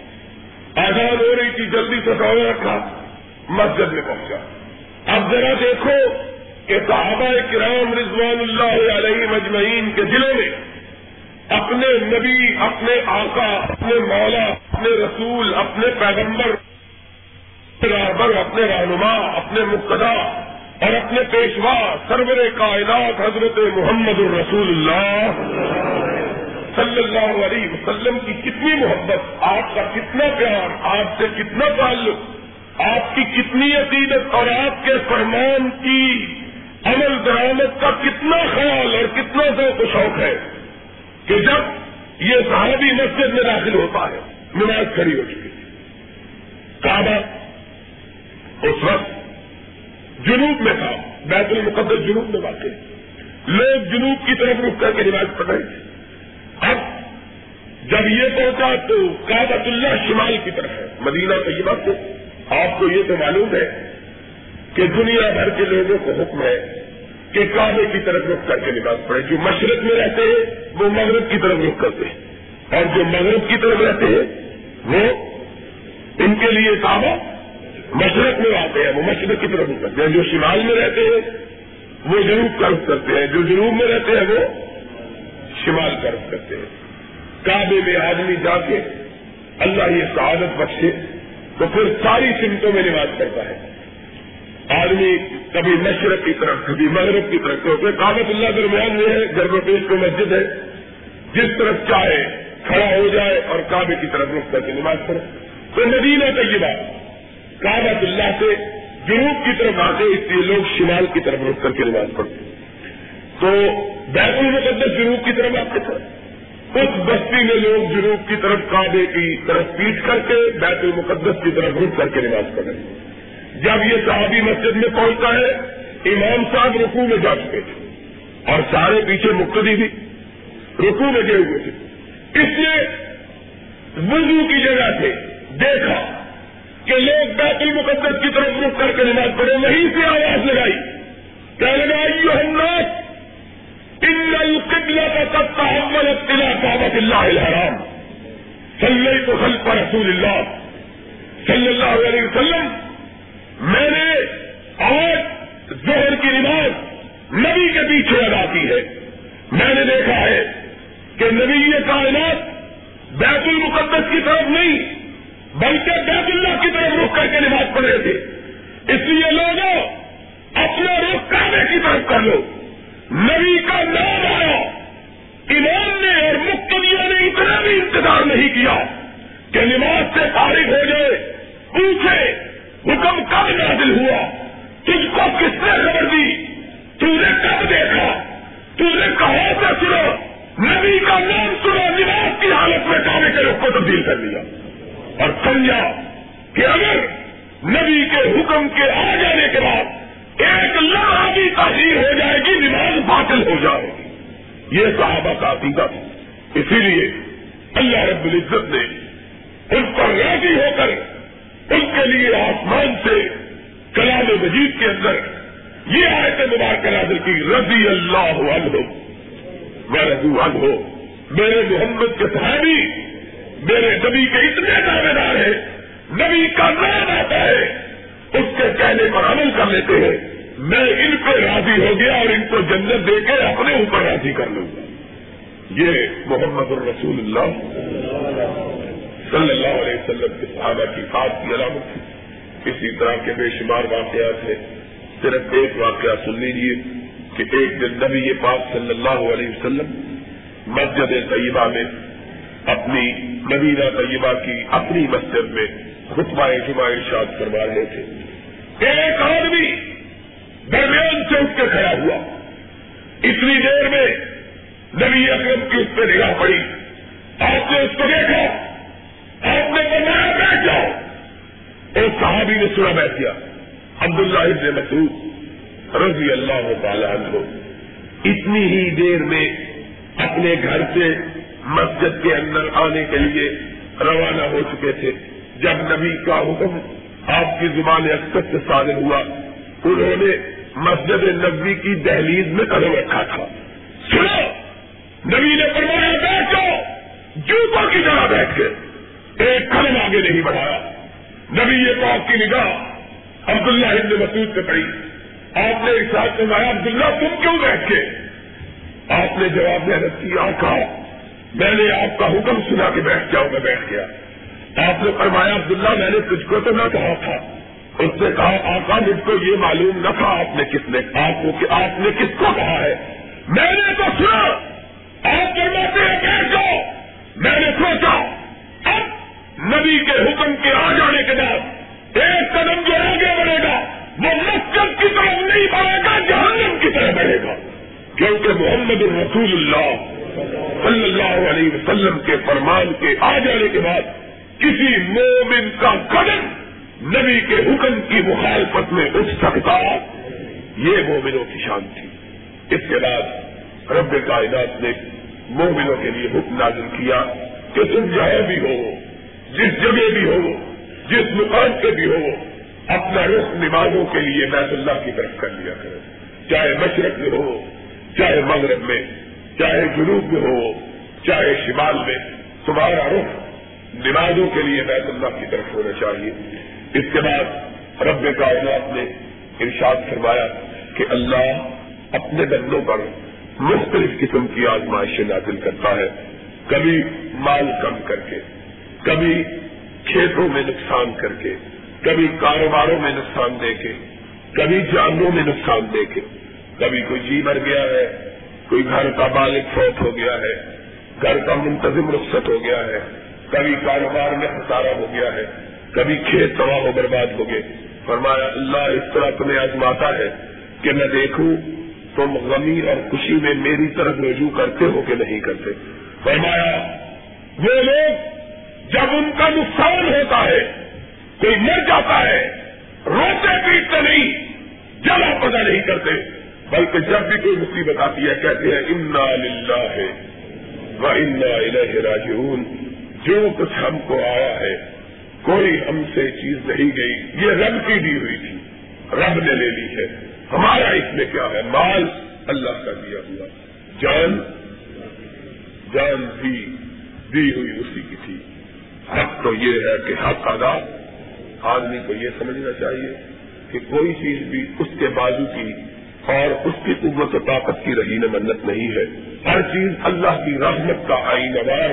آزاد ہو رہی تھی جلدی سے سودا رکھا، مسجد میں پہنچا۔ اب ذرا دیکھو کہ صحابہ کرام رضوان اللہ علیہ مجمعین کے دلوں میں اپنے نبی، اپنے آقا، اپنے مولا، اپنے رسول، اپنے پیغمبر رابر اپنے رہنما، اپنے مقتدا اور اپنے پیشوا، سرور کائنات حضرت محمد الرسول اللہ۔ صلی اللہ علیہ وسلم کی کتنی محبت، آپ کا کتنا پیار، آپ سے کتنا تعلق، آپ کی کتنی عقیدت اور آپ کے فرمان کی عمل درامد کا کتنا خیال اور کتنا ذوق و شوق ہے کہ جب یہ صحابی مسجد میں داخل ہوتا ہے، نماز کھڑی ہو چکی کعبہ اس وقت جنوب میں تھا، بیت المقدس جنوب میں واقع لوگ جنوب کی طرف رک کر کے نماز پڑھ رہے تھے۔ جب یہ پہنچا تو کابت اللہ شمال کی طرف ہے، مدینہ طیبہ سے آپ کو یہ تو معلوم ہے کہ دنیا بھر کے لوگوں کو حکم ہے کہ کعبے کی طرف رخ کر کے نماز پڑھے جو مشرق میں رہتے ہیں، وہ مغرب کی طرف رخ کرتے ہیں۔ اور جو مغرب کی طرف رہتے ہیں، وہ ان کے لیے کعبہ مشرق میں آتے ہیں، وہ مشرق کی طرف رخ کرتے ہیں۔ جو شمال میں رہتے ہیں، وہ جنوب کا رخ کرتے ہیں۔ جو جنوب میں رہتے ہیں، وہ شمال کا رخ کرتے ہیں۔ کعبے میں آدمی جا کے اللہ یہ سعادت بخشے تو پھر ساری سمتوں میں نماز پڑھتا ہے۔ آدمی کبھی مشرق کی طرف، کبھی مغرب کی طرف، کیونکہ کابت اللہ درمیان میں ہے گرب پیش کو مسجد ہے۔ جس طرف چاہے، کھڑا ہو جائے اور کعبے کی طرف رخ کر کے نماز پڑھے۔ تو مدینہ طیبہ کابت اللہ سے جنوب کی طرف آتے اس لیے لوگ شمال کی طرف رخ کر کے نماز پڑھتے۔ تو بیت المقدس جنوب کی طرف آتے تھے۔ اس بستی میں لوگ جنوب کی طرف کعبے کی طرف پیٹ کر کے، بیت المقدس کی طرف رخ کر کے نماز پڑھے۔ جب یہ صحابی مسجد میں پہنچتا ہے، امام صاحب رکو میں جا چکے تھے اور سارے پیچھے مقتدی بھی رکو میں گئے ہوئے تھے۔ اس لیے وضو کی جگہ سے دیکھا کہ لوگ بیت المقدس کی طرف رخ کر کے نماز پڑھے، وہیں سے آواز لگائی۔ کیا لگائی ان القبلہ کا تب محمد اطلاع کابت اللہ الحرام۔ صلی تو خلف رسول اللہ۔ صلی اللہ علیہ وسلم، میں نے آج زہر کی نماز نبی کے پیچھے ادا کی ہے۔ میں نے دیکھا ہے کہ نبی یہ کائنات بیت المقدس کی طرف نہیں، بلکہ بیت اللہ کی طرف رخ کر کے نماز پڑھ رہے تھے۔ اس لیے لوگوں، اپنا رخ کعبے کی طرف کر لو۔ نبی کا نام آیا۔ ایمان نے اور مختلف نے اتنا بھی انتظار نہیں کیا کہ نماز سے فارغ ہو جائے، پوچھے، حکم کب نازل ہوا؟ تجھ کو کس نے خبر دی؟ تو نے کب دیکھا؟ تو نے کہا سے سنو، نبی کا نام سنو، نماز کی حالت میں کامے کے رخ کو تبدیل کر لیا اور سمجھا کہ اگر نبی کے حکم کے آ جانے کے بعد ایک لمحہ بھی تاثیر ہو جائے گی، نماز باطل ہو جائے گی۔ یہ صحابہ کا عقیدہ تھا۔ اسی لیے اللہ رب العزت نے ان پر راضی ہو کر ان کے لیے آسمان سے کلام مجید کے اندر یہ آئے تھے مبارک نازل کی، رضی اللہ عنہ۔ میں رضو ہو میرے محمد کے صحابی، میرے نبی کے اتنے دعوے دار ہیں، نبی کا نام آتا ہے، اس کے کہنے پر عمل کر لیتے ہیں۔ میں ان پہ راضی ہو گیا اور ان کو جنت دے کے اپنے اوپر راضی کر لوں گا۔ یہ محمد الرسول اللہ صلی اللہ علیہ وسلم کے صحابہ کی خاص کی علامت تھی اسی طرح کے بے شمار واقعات ہیں۔ صرف ایک واقعہ سن لیجیے کہ ایک دن نبی پاک صلی اللہ علیہ وسلم مسجد طیبہ میں اپنی نبینا طیبہ کی اپنی مسجد میں خطبہ جمعہ ارشاد کروا رہے تھے۔ ایک آدمی درمیان سے اٹھ کے کھڑا ہوا۔ اتنی دیر میں نبی اکرم کی اس پہ نگاہ پڑی۔ آپ نے اس کو دیکھا۔ آپ نے بنایا بیٹھ جاؤ ایک صحابی نے سنا بیٹھ گیا، عبداللہ ابن مسعود رضی اللہ تعالیٰ عنہ۔ اتنی ہی دیر میں اپنے گھر سے مسجد کے اندر آنے کے لیے روانہ ہو چکے تھے۔ جب نبی کا حکم آپ کی زبان اکثر سے صادر ہوا، انہوں نے مسجد نبی کی دہلیز میں قدم رکھا تھا۔ سنو، نبی نے فرمایا بیٹھو جوتوں کی جگہ بیٹھ کے۔ ایک قدم آگے نہیں بڑھایا۔ نبی یہ پاک کی نگاہ عبداللہ ہند مسعود سے پڑی۔ آپ نے ایک ساتھ سنایا عبداللہ، تم کیوں بیٹھ کے؟ آپ نے جواب محنت کی آقا، میں نے آپ کا حکم سنا کہ بیٹھ جاؤ، میں بیٹھ گیا۔ آپ نے فرمایا، عبداللہ، میں نے تجھ کو تو نہ کہا تھا۔ اس نے کہا، آقا، مجھ کو یہ معلوم نہ تھا آپ نے کس نے آپ کو کہ آپ نے کس کو کہا ہے۔ میں نے تو سنا۔ آپ فرماتے ہیں بیٹھ جاؤ میں نے سوچا۔ اب نبی کے حکم کے آ جانے کے بعد ایک قدم جو آگے بڑھے گا، وہ مسجد کی طرف نہیں بڑھے گا، جہنم کی طرف بڑھے گا۔ کیونکہ محمد الرسول اللہ صلی اللہ علیہ وسلم کے فرمان کے آ جانے کے بعد کسی مومن کا قدم نبی کے حکم کی مخالفت میں اٹھ سکتا یہ مومنوں کی شان تھی۔ اس کے بعد رب کائنات نے مومنوں کے لیے حکم نازل کیا کہ تم جہاں بھی ہو، جس جگہ بھی ہو، جس مقام پہ بھی ہو، اپنا رخ نمازوں کے لیے بیت اللہ کی طرف کر لیا کرو۔ چاہے مشرق میں ہو، چاہے مغرب میں، چاہے جنوب میں ہو، چاہے شمال میں، تمہارا رخ نمازوں کے لیے بیت اللہ کی طرف ہونا چاہیے۔ اس کے بعد رب کائنات نے ارشاد فرمایا کہ اللہ اپنے بندوں پر مختلف قسم کی آزمائشیں نازل کرتا ہے۔ کبھی مال کم کر کے، کبھی کھیتوں میں نقصان کر کے، کبھی کاروباروں میں نقصان دے کے، کبھی جانوں میں نقصان دے کے۔ کبھی کوئی جی مر گیا ہے، کوئی گھر کا بالک فوت ہو گیا ہے، گھر کا منتظم رخصت ہو گیا ہے، کبھی کاروبار میں خسارہ ہو گیا ہے۔ کبھی کھیت تباہ و برباد ہو گئے۔ فرمایا، اللہ اس طرح تمہیں آزماتا ہے کہ میں دیکھوں تم غمی اور خوشی میں میری طرف رجوع کرتے ہو کہ نہیں کرتے۔ فرمایا، وہ لوگ جب ان کا نقصان ہوتا ہے، کوئی مر جاتا ہے، روتے پیٹتے نہیں جلا پتا نہیں کرتے، بلکہ جب بھی کوئی مصیبت آتی ہے، کہتے ہیں، انا للہ ہے وہ انا راجعون۔ جو کچھ ہم کو آیا ہے کوئی ہم سے چیز نہیں گئی۔ یہ رب کی دی ہوئی تھی۔ رب نے لے لی ہے۔ ہمارا اس میں کیا ہے؟ مال۔ اللہ کا دیا ہوا۔ جان۔ جان بھی دی ہوئی اسی کی تھی۔ حق تو یہ ہے کہ حق ادا۔ آدمی کو یہ سمجھنا چاہیے کہ کوئی چیز بھی اس کے بازو کی اور اس کی قوت و طاقت کی رہی منت نہیں ہے۔ ہر چیز اللہ کی رحمت کا آئین وار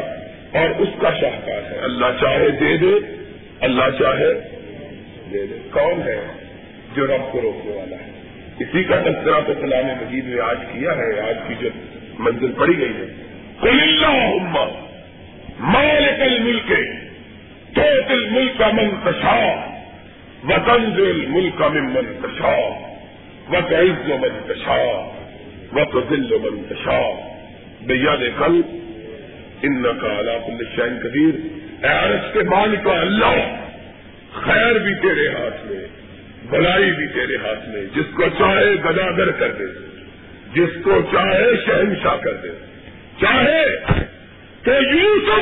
اور اس کا شاہکار ہے۔ اللہ چاہے دے دے اللہ چاہے کون ہے جو رب کو روکنے والا ہے؟ اسی کا تذکرہ تو کلام مجید میں آج کیا ہے۔ آج کی جو منزل پڑی گئی ہے۔ کل اللہ مالک الملک تو دل ملک کا منتشا وطن دل ملک کا من منتشا و عز و منتشا و تو دل و منتشا بھیا نے کل ان کا کل شین کبیر عرص کے مالک اللہ، خیر بھی تیرے ہاتھ میں، بلائی بھی تیرے ہاتھ میں، جس کو چاہے گداگر کر دے، جس کو چاہے شہنشاہ کر دے۔ چاہے کہ یوسف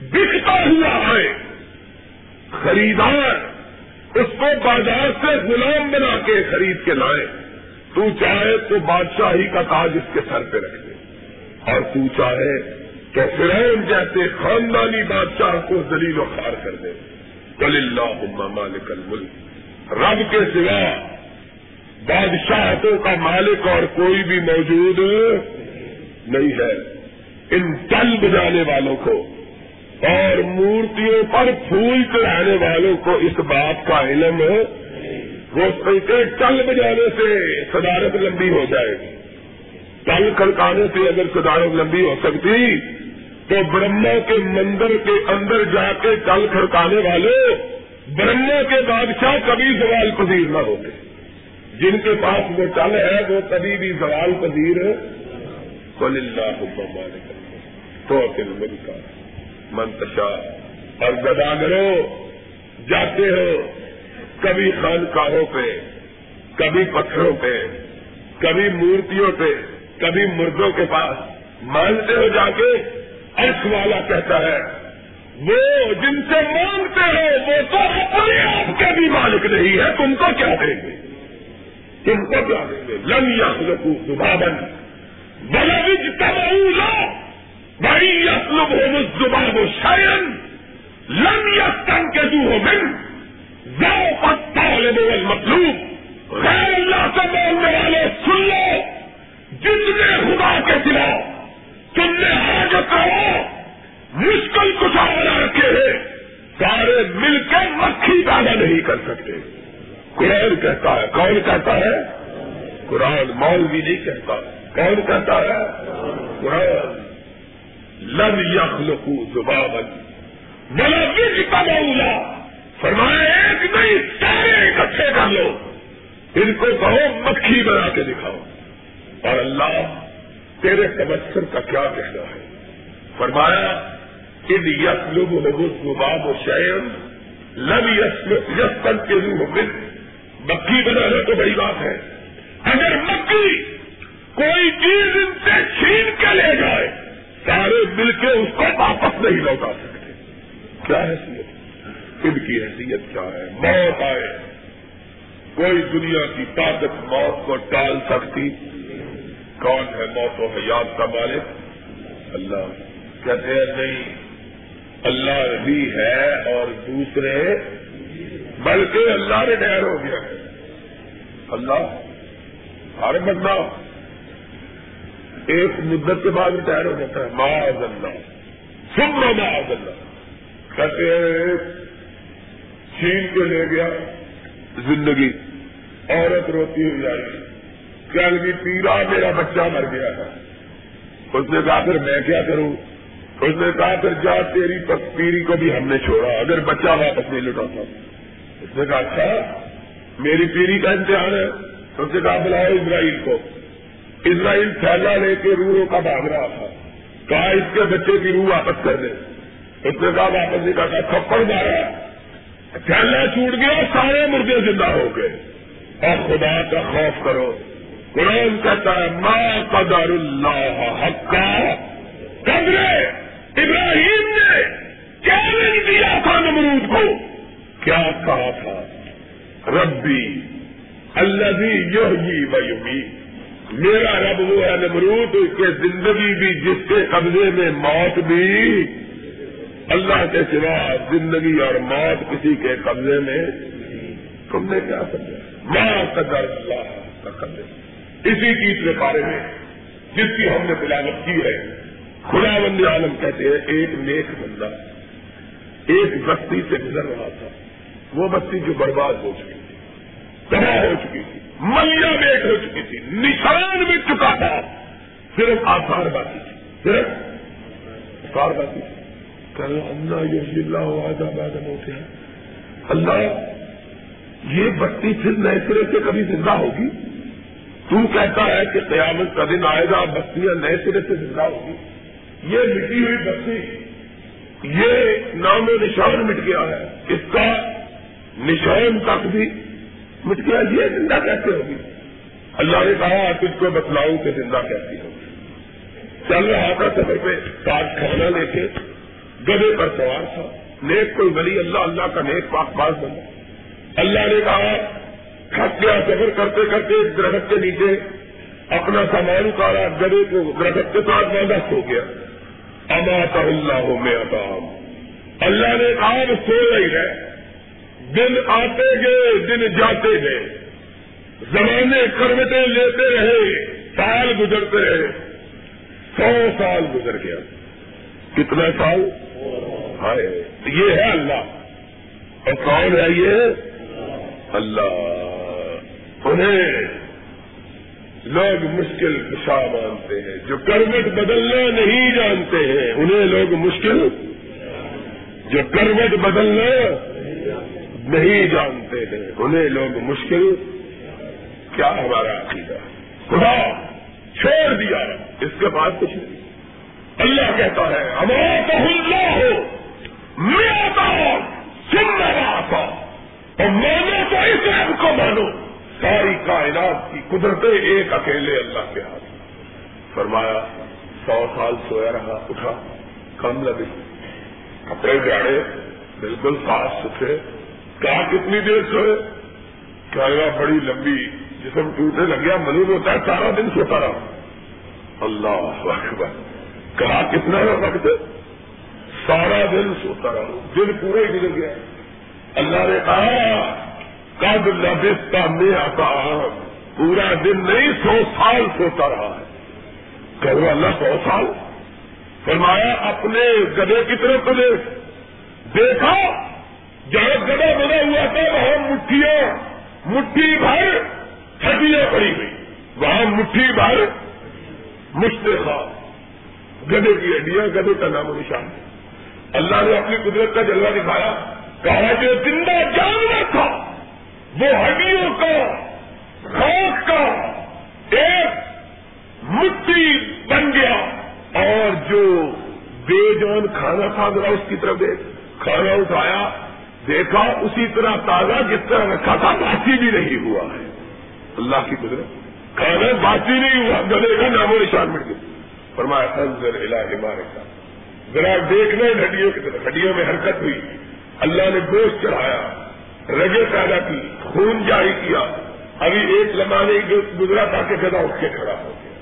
بکتا ہوا ہے خریدار اس کو بازار سے غلام بنا کے خرید کے لائے۔ تو چاہے تو بادشاہی کا تاج اس کے سر پہ رکھ دے۔ اور تو چاہے تو فرعون جیسے خاندانی بادشاہ کو دلیل و خار کر دے۔ کل اللہ مالک الملک رب کے سوا بادشاہتوں کا مالک اور کوئی بھی موجود نہیں ہے۔ ان ٹل بجانے والوں کو اور مورتیوں پر پھول چڑھانے والوں کو اس بات کا علم وہ سنتے ٹل بجانے سے صدارت لمبی ہو جائے۔ گی ٹل کھڑکانے سے اگر صدارت لمبی ہو سکتی تو برہما کے مندر کے اندر جا کے ٹل کھڑکانے والے برہما کے بادشاہ کبھی زوال پذیر نہ ہوتے۔ جن کے پاس وہ ٹل ہے، وہ کبھی بھی زوال پذیر اللہ تو ملک منتشا اور گداگرو جاتے ہو کبھی خانقاہوں پہ، کبھی پتھروں پہ، کبھی مورتیوں پہ، کبھی مردوں کے پاس۔ مانتے ہو جا کے ارس والا کہتا ہے، وہ جن سے مانگتے ہو، وہ تو اپنے آپ کے بھی مالک نہیں ہے، تم کو کیا دیں گے؟ تم کو کیا دیں گے؟ لن یا بابن بلج تب بھائی اسلوب ہو زبان و شائن لم یستن کے دو ہو من ذو پتا مطلوب غیر اللہ سے بولنے والے سن لو جتنے خدا کے سوا تم نے آج کرو مشکل کچھ بنا رکھے ہیں۔ سارے مل کے مکھی پیدا نہیں کر سکتے۔ قرآن کہتا ہے، کون کہتا ہے؟ قرآن مولوی نہیں کہتا۔ کون کہتا ہے؟ قرآن۔ لن یخلقو زبابن بلا بج کبولا فرمایا، ایک نہیں، سارے اکٹھے کر لو۔ ان کو کہو، مکھی بنا کے دکھاؤ۔ اور اللہ، تیرے تبصر کا کیا کہنا ہے؟ فرمایا ان یسلب لبو زباب و شیم لب یسن کے روح من مکھی بنانا تو بڑی بات ہے۔ اگر مکھی کوئی چیز ان سے چھین کے لے جائے، سارے مل کے اس کو واپس نہیں لوٹا سکتے۔ کیا حیثیت؟ ان کی حیثیت کیا ہے؟ موت آئے۔ کوئی دنیا کی طاقت موت کو ٹال سکتی۔ کون ہے موت و حیات کا مالک؟ اللہ۔ کہتے ہیں، نہیں۔ اللہ بھی ہے اور دوسرے بلکہ اللہ نے ڈیر ہو گیا۔ ہے اللہ، ہر بدلاؤ ایک مدت کے بعد ریٹائر ہو جاتا ہے۔ معاذ اللہ۔ سن لو معاذ اللہ۔ کہتے ہیں چھین کے لے گیا زندگی، عورت روتی ہوئی آئی۔ کیا لگی، پیرا میرا بچہ مر گیا ہے۔ اس نے کہا، پھر میں کیا کروں؟ اس نے کہا پھر جا تیری پیری کو بھی ہم نے چھوڑا، اگر بچہ واپس نہیں لٹاتا اس نے کہا اچھا میری پیری کا امتحان ہے۔ اس نے کہا، بلاؤ اسرائیل کو۔ اسرائیل تھیلا لے کے روحوں کا بھاگ رہا تھا۔ کہا، اس کے بچے کی روح واپس کر دے۔ اس نے کہا، واپس نہیں کہا تھپڑ مارا۔ تھیلا چھوٹ گیا، سارے مردے زندہ ہو گئے۔ اور خدا کا خوف کرو۔ قرآن کہتا ہے ماں قدر اللہ حقا۔ قدرے! ابراہیم نے کیا نہیں دیا تھا نمرود کو۔ کیا کہا تھا؟ ربی اللہ بھی یوگی بھائی میرا رب وہ ہے نمرود کہ زندگی بھی جس کے قبضے میں موت بھی اللہ کے سوا زندگی اور موت کسی کے قبضے میں تم نے کیا سمجھا؟ ماں قدر اللہ کا قبضے اسی چیز کے بارے میں جس کی ہم نے تلاوت کی ہے۔ خدا بند عالم کہتے ہیں، ایک نیک بندہ ایک بستی سے گزر رہا تھا۔ وہ بستی جو برباد ہو چکی تھی، تباہ ہو چکی تھی ملیا بیٹ ہو چکی تھی، نشان بھی چکا تھا۔ صرف آسار باقی تھی صرف آسار باقی تھی کل اللہ یہ اللہ آباد ہوتے ہیں اللہ، یہ بستی پھر نئے سرے سے کبھی زندہ ہوگی؟ تو کہتا ہے کہ قیامت کا دن آئے گا، بستیاں نئے سرے سے زندہ ہوگی۔ یہ مٹی ہوئی بستی، یہ نام و نشان مٹ گیا ہے۔ اس کا نشان تک بھی مٹ گیا یہ زندہ کیسے ہوگی؟ اللہ نے کہا تجھ کو بتلاؤں کہ زندہ کیسی ہوگی۔ چل رہا تھا سفر پہ، ساتھ کھانا لے کے گدے پر سوار تھا۔ نیک کوئی بلی اللہ اللہ کا نیک پاک باز بنا اللہ نے کہا، تھک گیا سفر کرتے کرتے، درخت کے نیچے اپنا سامان اتارا گدے کو درخت کے ساتھ باندھا، سو گیا۔ امات اللہ ہو میں اتام اللہ نے کہا سو رہی ہے۔ دن آتے گئے، دن جاتے گئے۔ زمانے کروٹیں لیتے رہے، سال گزرتے رہے۔ سو سال گزر گیا۔ کتنا سال؟ ہائے یہ ہے اللہ۔ اور کون ہے یہ؟ اللہ۔ انہیں لوگ مشکل کشا مانتے ہیں، جو کروٹ بدلنا نہیں جانتے ہیں، انہیں لوگ مشکل جو کروٹ بدلنا نہیں جانتے ہیں، انہیں لوگ مشکل کیا ہمارا عقیدہ؟ خدا چھوڑ دیا، اس کے بعد کچھ نہیں۔ اللہ کہتا ہے ہمارا اللہ ہو میں آتا۔ ہوں سن رہا تھا اور مانو تو اس رب کو مانو۔ ساری کائنات کی قدرتیں ایک اکیلے اللہ کے ہاتھ فرمایا، سو سال سویا رہا، اٹھا، کم لگے۔ کپڑے جاڑے بالکل صاف ستھرے۔ کہا کتنی دیر سوئے؟ کہا بڑی لمبی جسم ٹوٹنے لگ گیا؟ منور ہوتا ہے سارا دن سوتا رہا۔ اللہ اکبر کہا کتنا وقت؟ سارا دن سوتا رہا۔ دن پورا ہی گزر گیا۔ اللہ نے کہا کب لبستہ میں آتا پورا دن نہیں، سو سال سوتا رہا ہے۔ کہ اللہ، سو سال؟ فرمایا، اپنے گدے کی طرف کو دیکھ دیکھا، جہاں گدا بنا ہوا تھا، وہاں مٹھیاں، مٹھی بھر ہڈیاں پڑی ہوئی۔ وہاں مٹھی بھر مشتخا گدے کی ہڈیاں، گدے کا نام و نشان۔ اللہ نے اپنی قدرت کا جلوہ دکھایا۔ کہا جو زندہ جانور تھا۔ وہ ہڈیوں کا خاک کا ایک مٹی بن گیا۔ اور جو بے جان کھانا تھا، ذرا اس کی طرف دیکھ۔ کھانا اٹھایا، دیکھا، اسی طرح تازہ جس طرح رکھا تھا، باسی بھی نہیں ہوا ہے۔ اللہ کی قدرت۔ کھانا باسی نہیں ہوا، گلے کا نام و نشان مٹ گیا فرمایا انضر علاج مارے کا ذرا دیکھنا ہڈیوں کی طرف۔ ہڈیوں میں حرکت ہوئی۔ اللہ نے گوشت چڑھایا، رگے پیدا کی۔ خون جاری کیا۔ ابھی ایک لمحہ نہیں گزرا تھا کہ گدا اٹھ کے کھڑا ہو گیا۔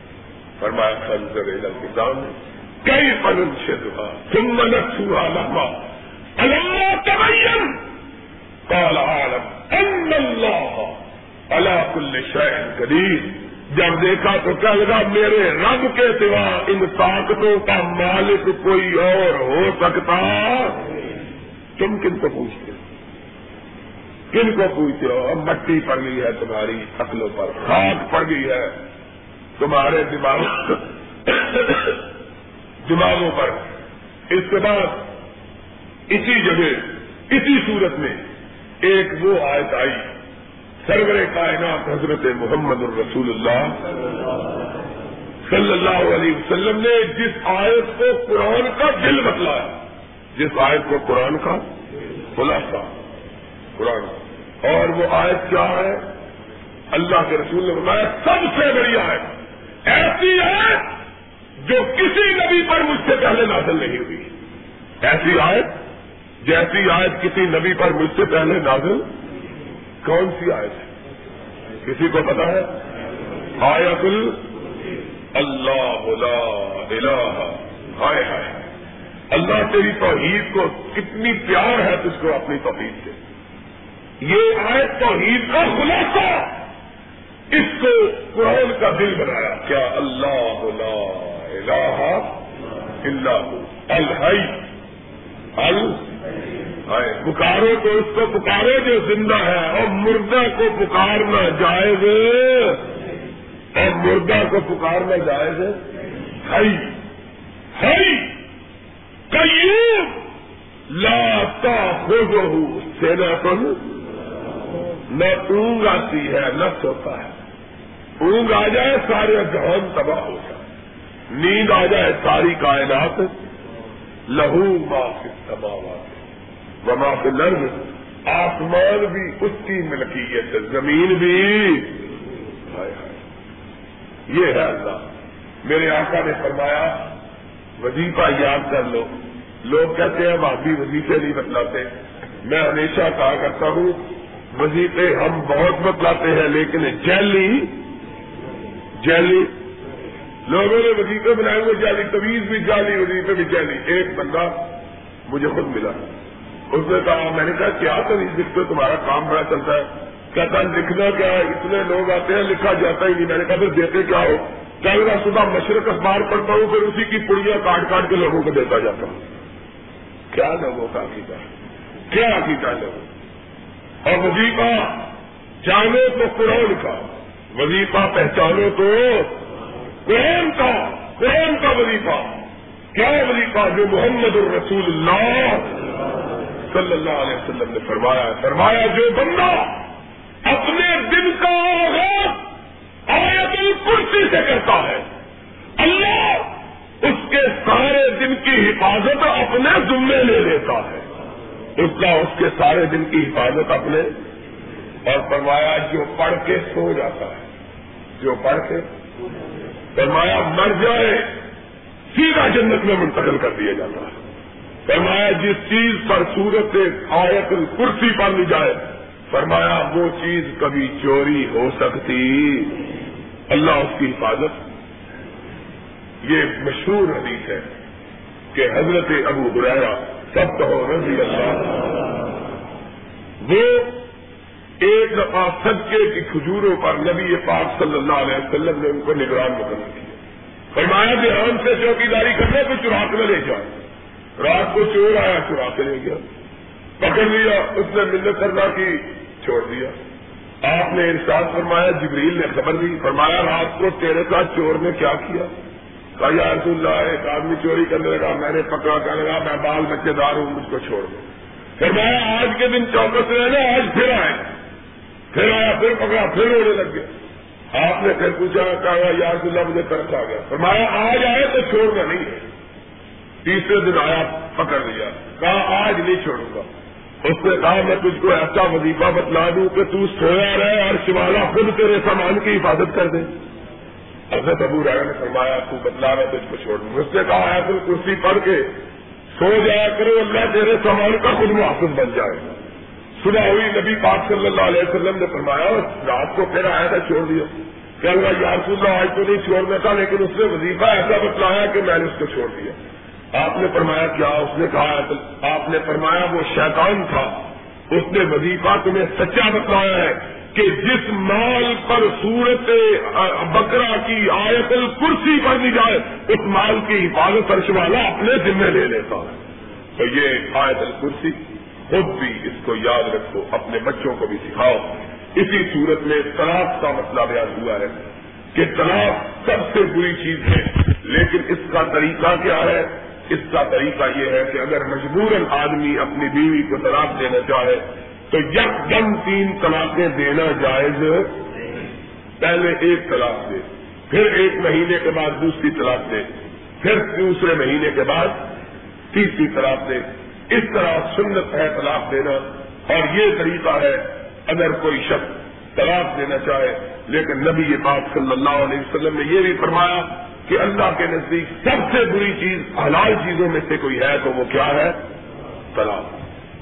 فرمایا خنزر کسان کئی پنن سے دعا تم منت چھوا لما اللہ تبین۔ قال عالم، ان اللہ اللہ کل شہر قدیر۔ جب دیکھا تو کہہ لگا، میرے رب کے سوا ان طاقتوں کا مالک کوئی اور ہو سکتا۔ تم کن کو پوچھتے کن کو پوچھتے ہو؟ مٹی پڑ گئی ہے تمہاری عقلوں پر خاک پڑ گئی ہے تمہارے دماغ دماغوں پر۔ اس کے بعد اسی جگہ، اسی صورت میں ایک وہ آیت آئی، سرور کائنات حضرت محمد الرسول اللہ صلی اللہ علیہ وسلم نے جس آیت کو قرآن کا دل بتلایا، جس آیت کو قرآن کا خلاصہ، قرآن کا اور وہ آیت کیا ہے؟ اللہ کے رسول نے بتایا سب سے بڑی آیت۔ ایسی ہے جو کسی نبی پر مجھ سے پہلے نازل نہیں ہوئی۔ ایسی آیت؟ جیسی آیت کسی نبی پر مجھ سے پہلے نازل کون سی آیت ہے؟ کسی کو پتا ہے؟ آیت اللہ الہ۔ ہائے ہائے۔ اللہ تیری توحید کو کتنی پیار ہے تجھ کو اپنی توحید سے۔ یہ آیت توحید کا خلاصہ اس کو قرآن کا دل بنایا۔ کیا اللہ الہ اللہ الحی۔ ال۔ پکارو تو اس کو پکارو جو زندہ ہے، اور مردہ کو پکارنا جائز۔ اور مردہ کو پکارنا جائز۔ ہائی ہائی کئی لاتا ہو جو سینا تم نہ اونگ آتی ہے نہ سوتا ہے۔ اونگ آ جائے، سارے جہان تباہ ہو جائے۔ نیند آ جائے، ساری کائنات لہو ماں تباہ وما کے لرد آسمان بھی اس کی ملکیت ہے زمین بھی۔ یہ ہے اللہ۔ میرے آقا نے فرمایا، وظیفہ یاد کر لو۔ لوگ کہتے ہیں وہاں بھی وظیفے نہیں بتلاتے۔ میں ہمیشہ کہا کرتا ہوں وظیفے ہم بہت بتلاتے ہیں، لیکن جیلی جیلی، لوگوں نے وظیفے بنائے ہوئے جالی طویز بھی جالی وظیفے بھی جالی ایک بندہ مجھے خود ملا۔ اس نے کہا، میں نے کہا، کیا طویز لکھتے تمہارا کام بڑا چلتا ہے؟ کہتا، لکھنا کیا ہے؟ اتنے لوگ آتے ہیں، لکھا جاتا ہی نہیں۔ میں نے کہا، پھر دیتے کیا ہو؟ کیا میرا صبح مشرق اخبار پڑھتا ہوں، پھر اسی کی پڑیاں کاٹ کاٹ کے لوگوں کو دیتا جاتا ہوں۔ کیا لوگوں کا عقیدہ؟ کیا عقیدہ لوگوں اور وظیفہ جانے تو قرآن کا، وظیفہ پہچانو تو قرآن کا قرآن کا وظیفہ۔ کیا وظیفہ؟ جو محمد الرسول اللہ صلی اللہ علیہ وسلم نے فرمایا۔ فرمایا جو بندہ اپنے دن کا آغاز آیت الکرسی سے کرتا ہے، اللہ اس کے سارے دن کی حفاظت اپنے ذمے لے لیتا ہے۔ اس کا اس کے سارے دن کی حفاظت اپنے اور فرمایا جو پڑھ کے سو جاتا ہے، جو پڑھ کے فرمایا مر جائے، سیدھا جنت میں منتقل کر دیا جاتا ہے۔ فرمایا جس چیز پر صورت آیت کرسی پر لی جائے، فرمایا وہ چیز کبھی چوری ہو سکتی۔ اللہ اس کی حفاظت۔ یہ مشہور حدیث ہے۔ کہ حضرت ابو برا سب کہو رضی اللہ وہ ایک دفعہ صدقے کی کھجوروں پر نبی پاک صلی اللہ علیہ وسلم نے ان کو نگران مقرر کیا۔ فرمایا دھیان سے چوکی داری کرنے کو چرا کے لے جاؤ۔ رات کو چور آیا چرا کے لے گیا۔ پکڑ لیا، اس نے منت کرنا کی، چھوڑ دیا۔ آپ نے ارشاد فرمایا، جبریل نے خبر دی، فرمایا، رات کو تیرے ساتھ چور نے کیا کیا؟ کہا یا رسول اللہ، ایک آدمی چوری کرنے لگا، میں نے پکڑا، کہنے لگا، میں بال بچے دار ہوں مجھ کو چھوڑ دو۔ فرمایا آج کے دن چوکس رہنا آج پھر آئے۔ پھر آیا، پھر پکڑا، پھر رونے لگ گیا۔ آپ نے پھر پوچھا، کہا یار اللہ، مجھے ترس آ گیا۔ فرمایا، آج آئے تو چھوڑنا نہیں ہے۔ تیسرے دن آیا، پکڑ لیا۔ کہا، آج نہیں چھوڑوں گا۔ اس نے کہا، میں تجھ کو ایسا وظیفہ بتلا دوں کہ تو سویا رہے اور شمالا خود تیرے سامان کی حفاظت کر دے۔ حضرت ابو رایا نے فرمایا، تو بتلا رہا تجھ کو چھوڑ دوں اس نے کہا ایسے کرسی پڑھ کے سو جایا کرو، اللہ تیرے سامان کا خود محافظ بن جائے۔ گا صبح ہوئی، نبی پاک صلی اللہ علیہ وسلم نے فرمایا، رات کو پھر آیا تھا، چھوڑ دیا۔ کہ اللہ یار اللہ، آج تو نہیں چھوڑنا تھا، لیکن اس نے وظیفہ ایسا بتلایا کہ میں نے اس کو چھوڑ دیا۔ آپ نے فرمایا، کیا اس نے کہا؟ آپ نے فرمایا، وہ شیطان تھا۔ اس نے وظیفہ تمہیں سچا بتلایا ہے۔ کہ جس مال پر صورت بکرا کی آیت الکرسی پر جائے، اس مال کی حفاظت فرش والا اپنے ذمے لے لیتا ہے۔ تو یہ آیت الکرسی خود بھی اس کو یاد رکھو، اپنے بچوں کو بھی سکھاؤ۔ اسی صورت میں طلاق کا مسئلہ بیان ہوا ہے کہ طلاق سب سے بری چیز ہے، لیکن اس کا طریقہ کیا ہے؟ اس کا طریقہ یہ ہے کہ اگر مجبور آدمی اپنی بیوی کو طلاق دینا چاہے تو یک دم تین طلاقیں دینا جائز پہلے ایک طلاق دے، پھر ایک مہینے کے بعد دوسری طلاق دے، پھر دوسرے مہینے کے بعد تیسری طلاق دے۔ اس طرح سنت ہے طلاق دینا۔ اور یہ طریقہ ہے، اگر کوئی شخص طلاق دینا چاہے، لیکن نبی پاک صلی اللہ علیہ وسلم نے یہ بھی فرمایا کہ اللہ کے نزدیک سب سے بری چیز، حلال چیزوں میں سے کوئی ہے تو وہ کیا ہے؟ طلاق۔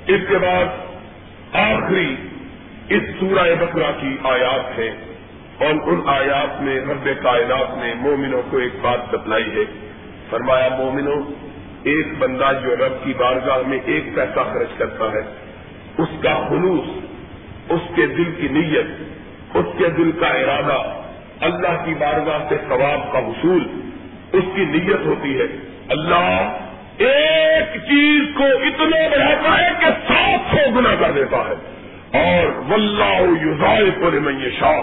اس کے بعد آخری اس سورہ بکرا کی آیات ہے اور ان آیات میں رب کائنات نے مومنوں کو ایک بات بتلائی ہے۔ فرمایا، مومنوں، ایک بندہ جو رب کی بارگاہ میں ایک پیسہ خرچ کرتا ہے، اس کا خلوص، اس کے دل کی نیت، اس کے دل کا ارادہ، اللہ کی بارگاہ سے ثواب کا حصول، اس کی نیت ہوتی ہے۔ اللہ ایک چیز کو اتنا بڑھاتا ہے کہ سات سو گنا کر دیتا ہے۔ اور ولہ یوزائے کو رمن شاہ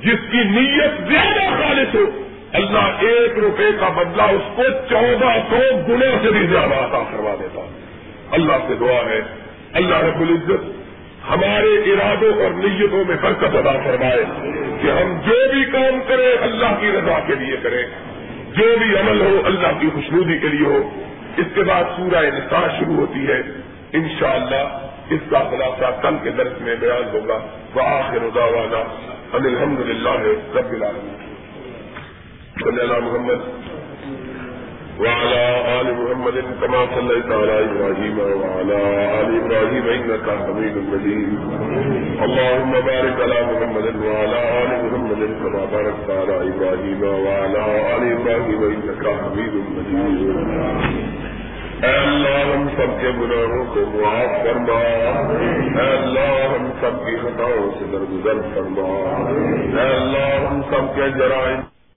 جس کی نیت زیادہ خالص ہو، اللہ ایک روپے کا بدلہ اس کو چودہ سو گنا سے بھی زیادہ عطا کروا دیتا ہے۔ اللہ سے دعا ہے۔ اللہ رب العزت ہمارے ارادوں اور نیتوں میں برکت ادا فرمائے کہ ہم جو بھی کام کریں، اللہ کی رضا کے لیے کریں۔ جو بھی عمل ہو، اللہ کی خوشنودی کے لیے ہو۔ اس کے بعد سورہ نساء شروع ہوتی ہے۔ انشاءاللہ اس کا خلاصہ کل کے درس میں بیان ہوگا۔ بآخر آخر الحمد للہ رب العالمین۔ محمد۔ وعلى آل محمد كما صليت على إبراهيم وعلى آل إبراهيم إنك حميد مجيد. اللهم بارك على محمد وعلى آل محمد كما باركت على إبراهيم وعلى آل إبراهيم إنك حميد مجيد. اے اللہ ہم سب کے گناہوں کو معاف فرما. اے اللہ ہم سب کی خطاؤں سے درگزر فرما. اے اللہ ہم سب کے جرائم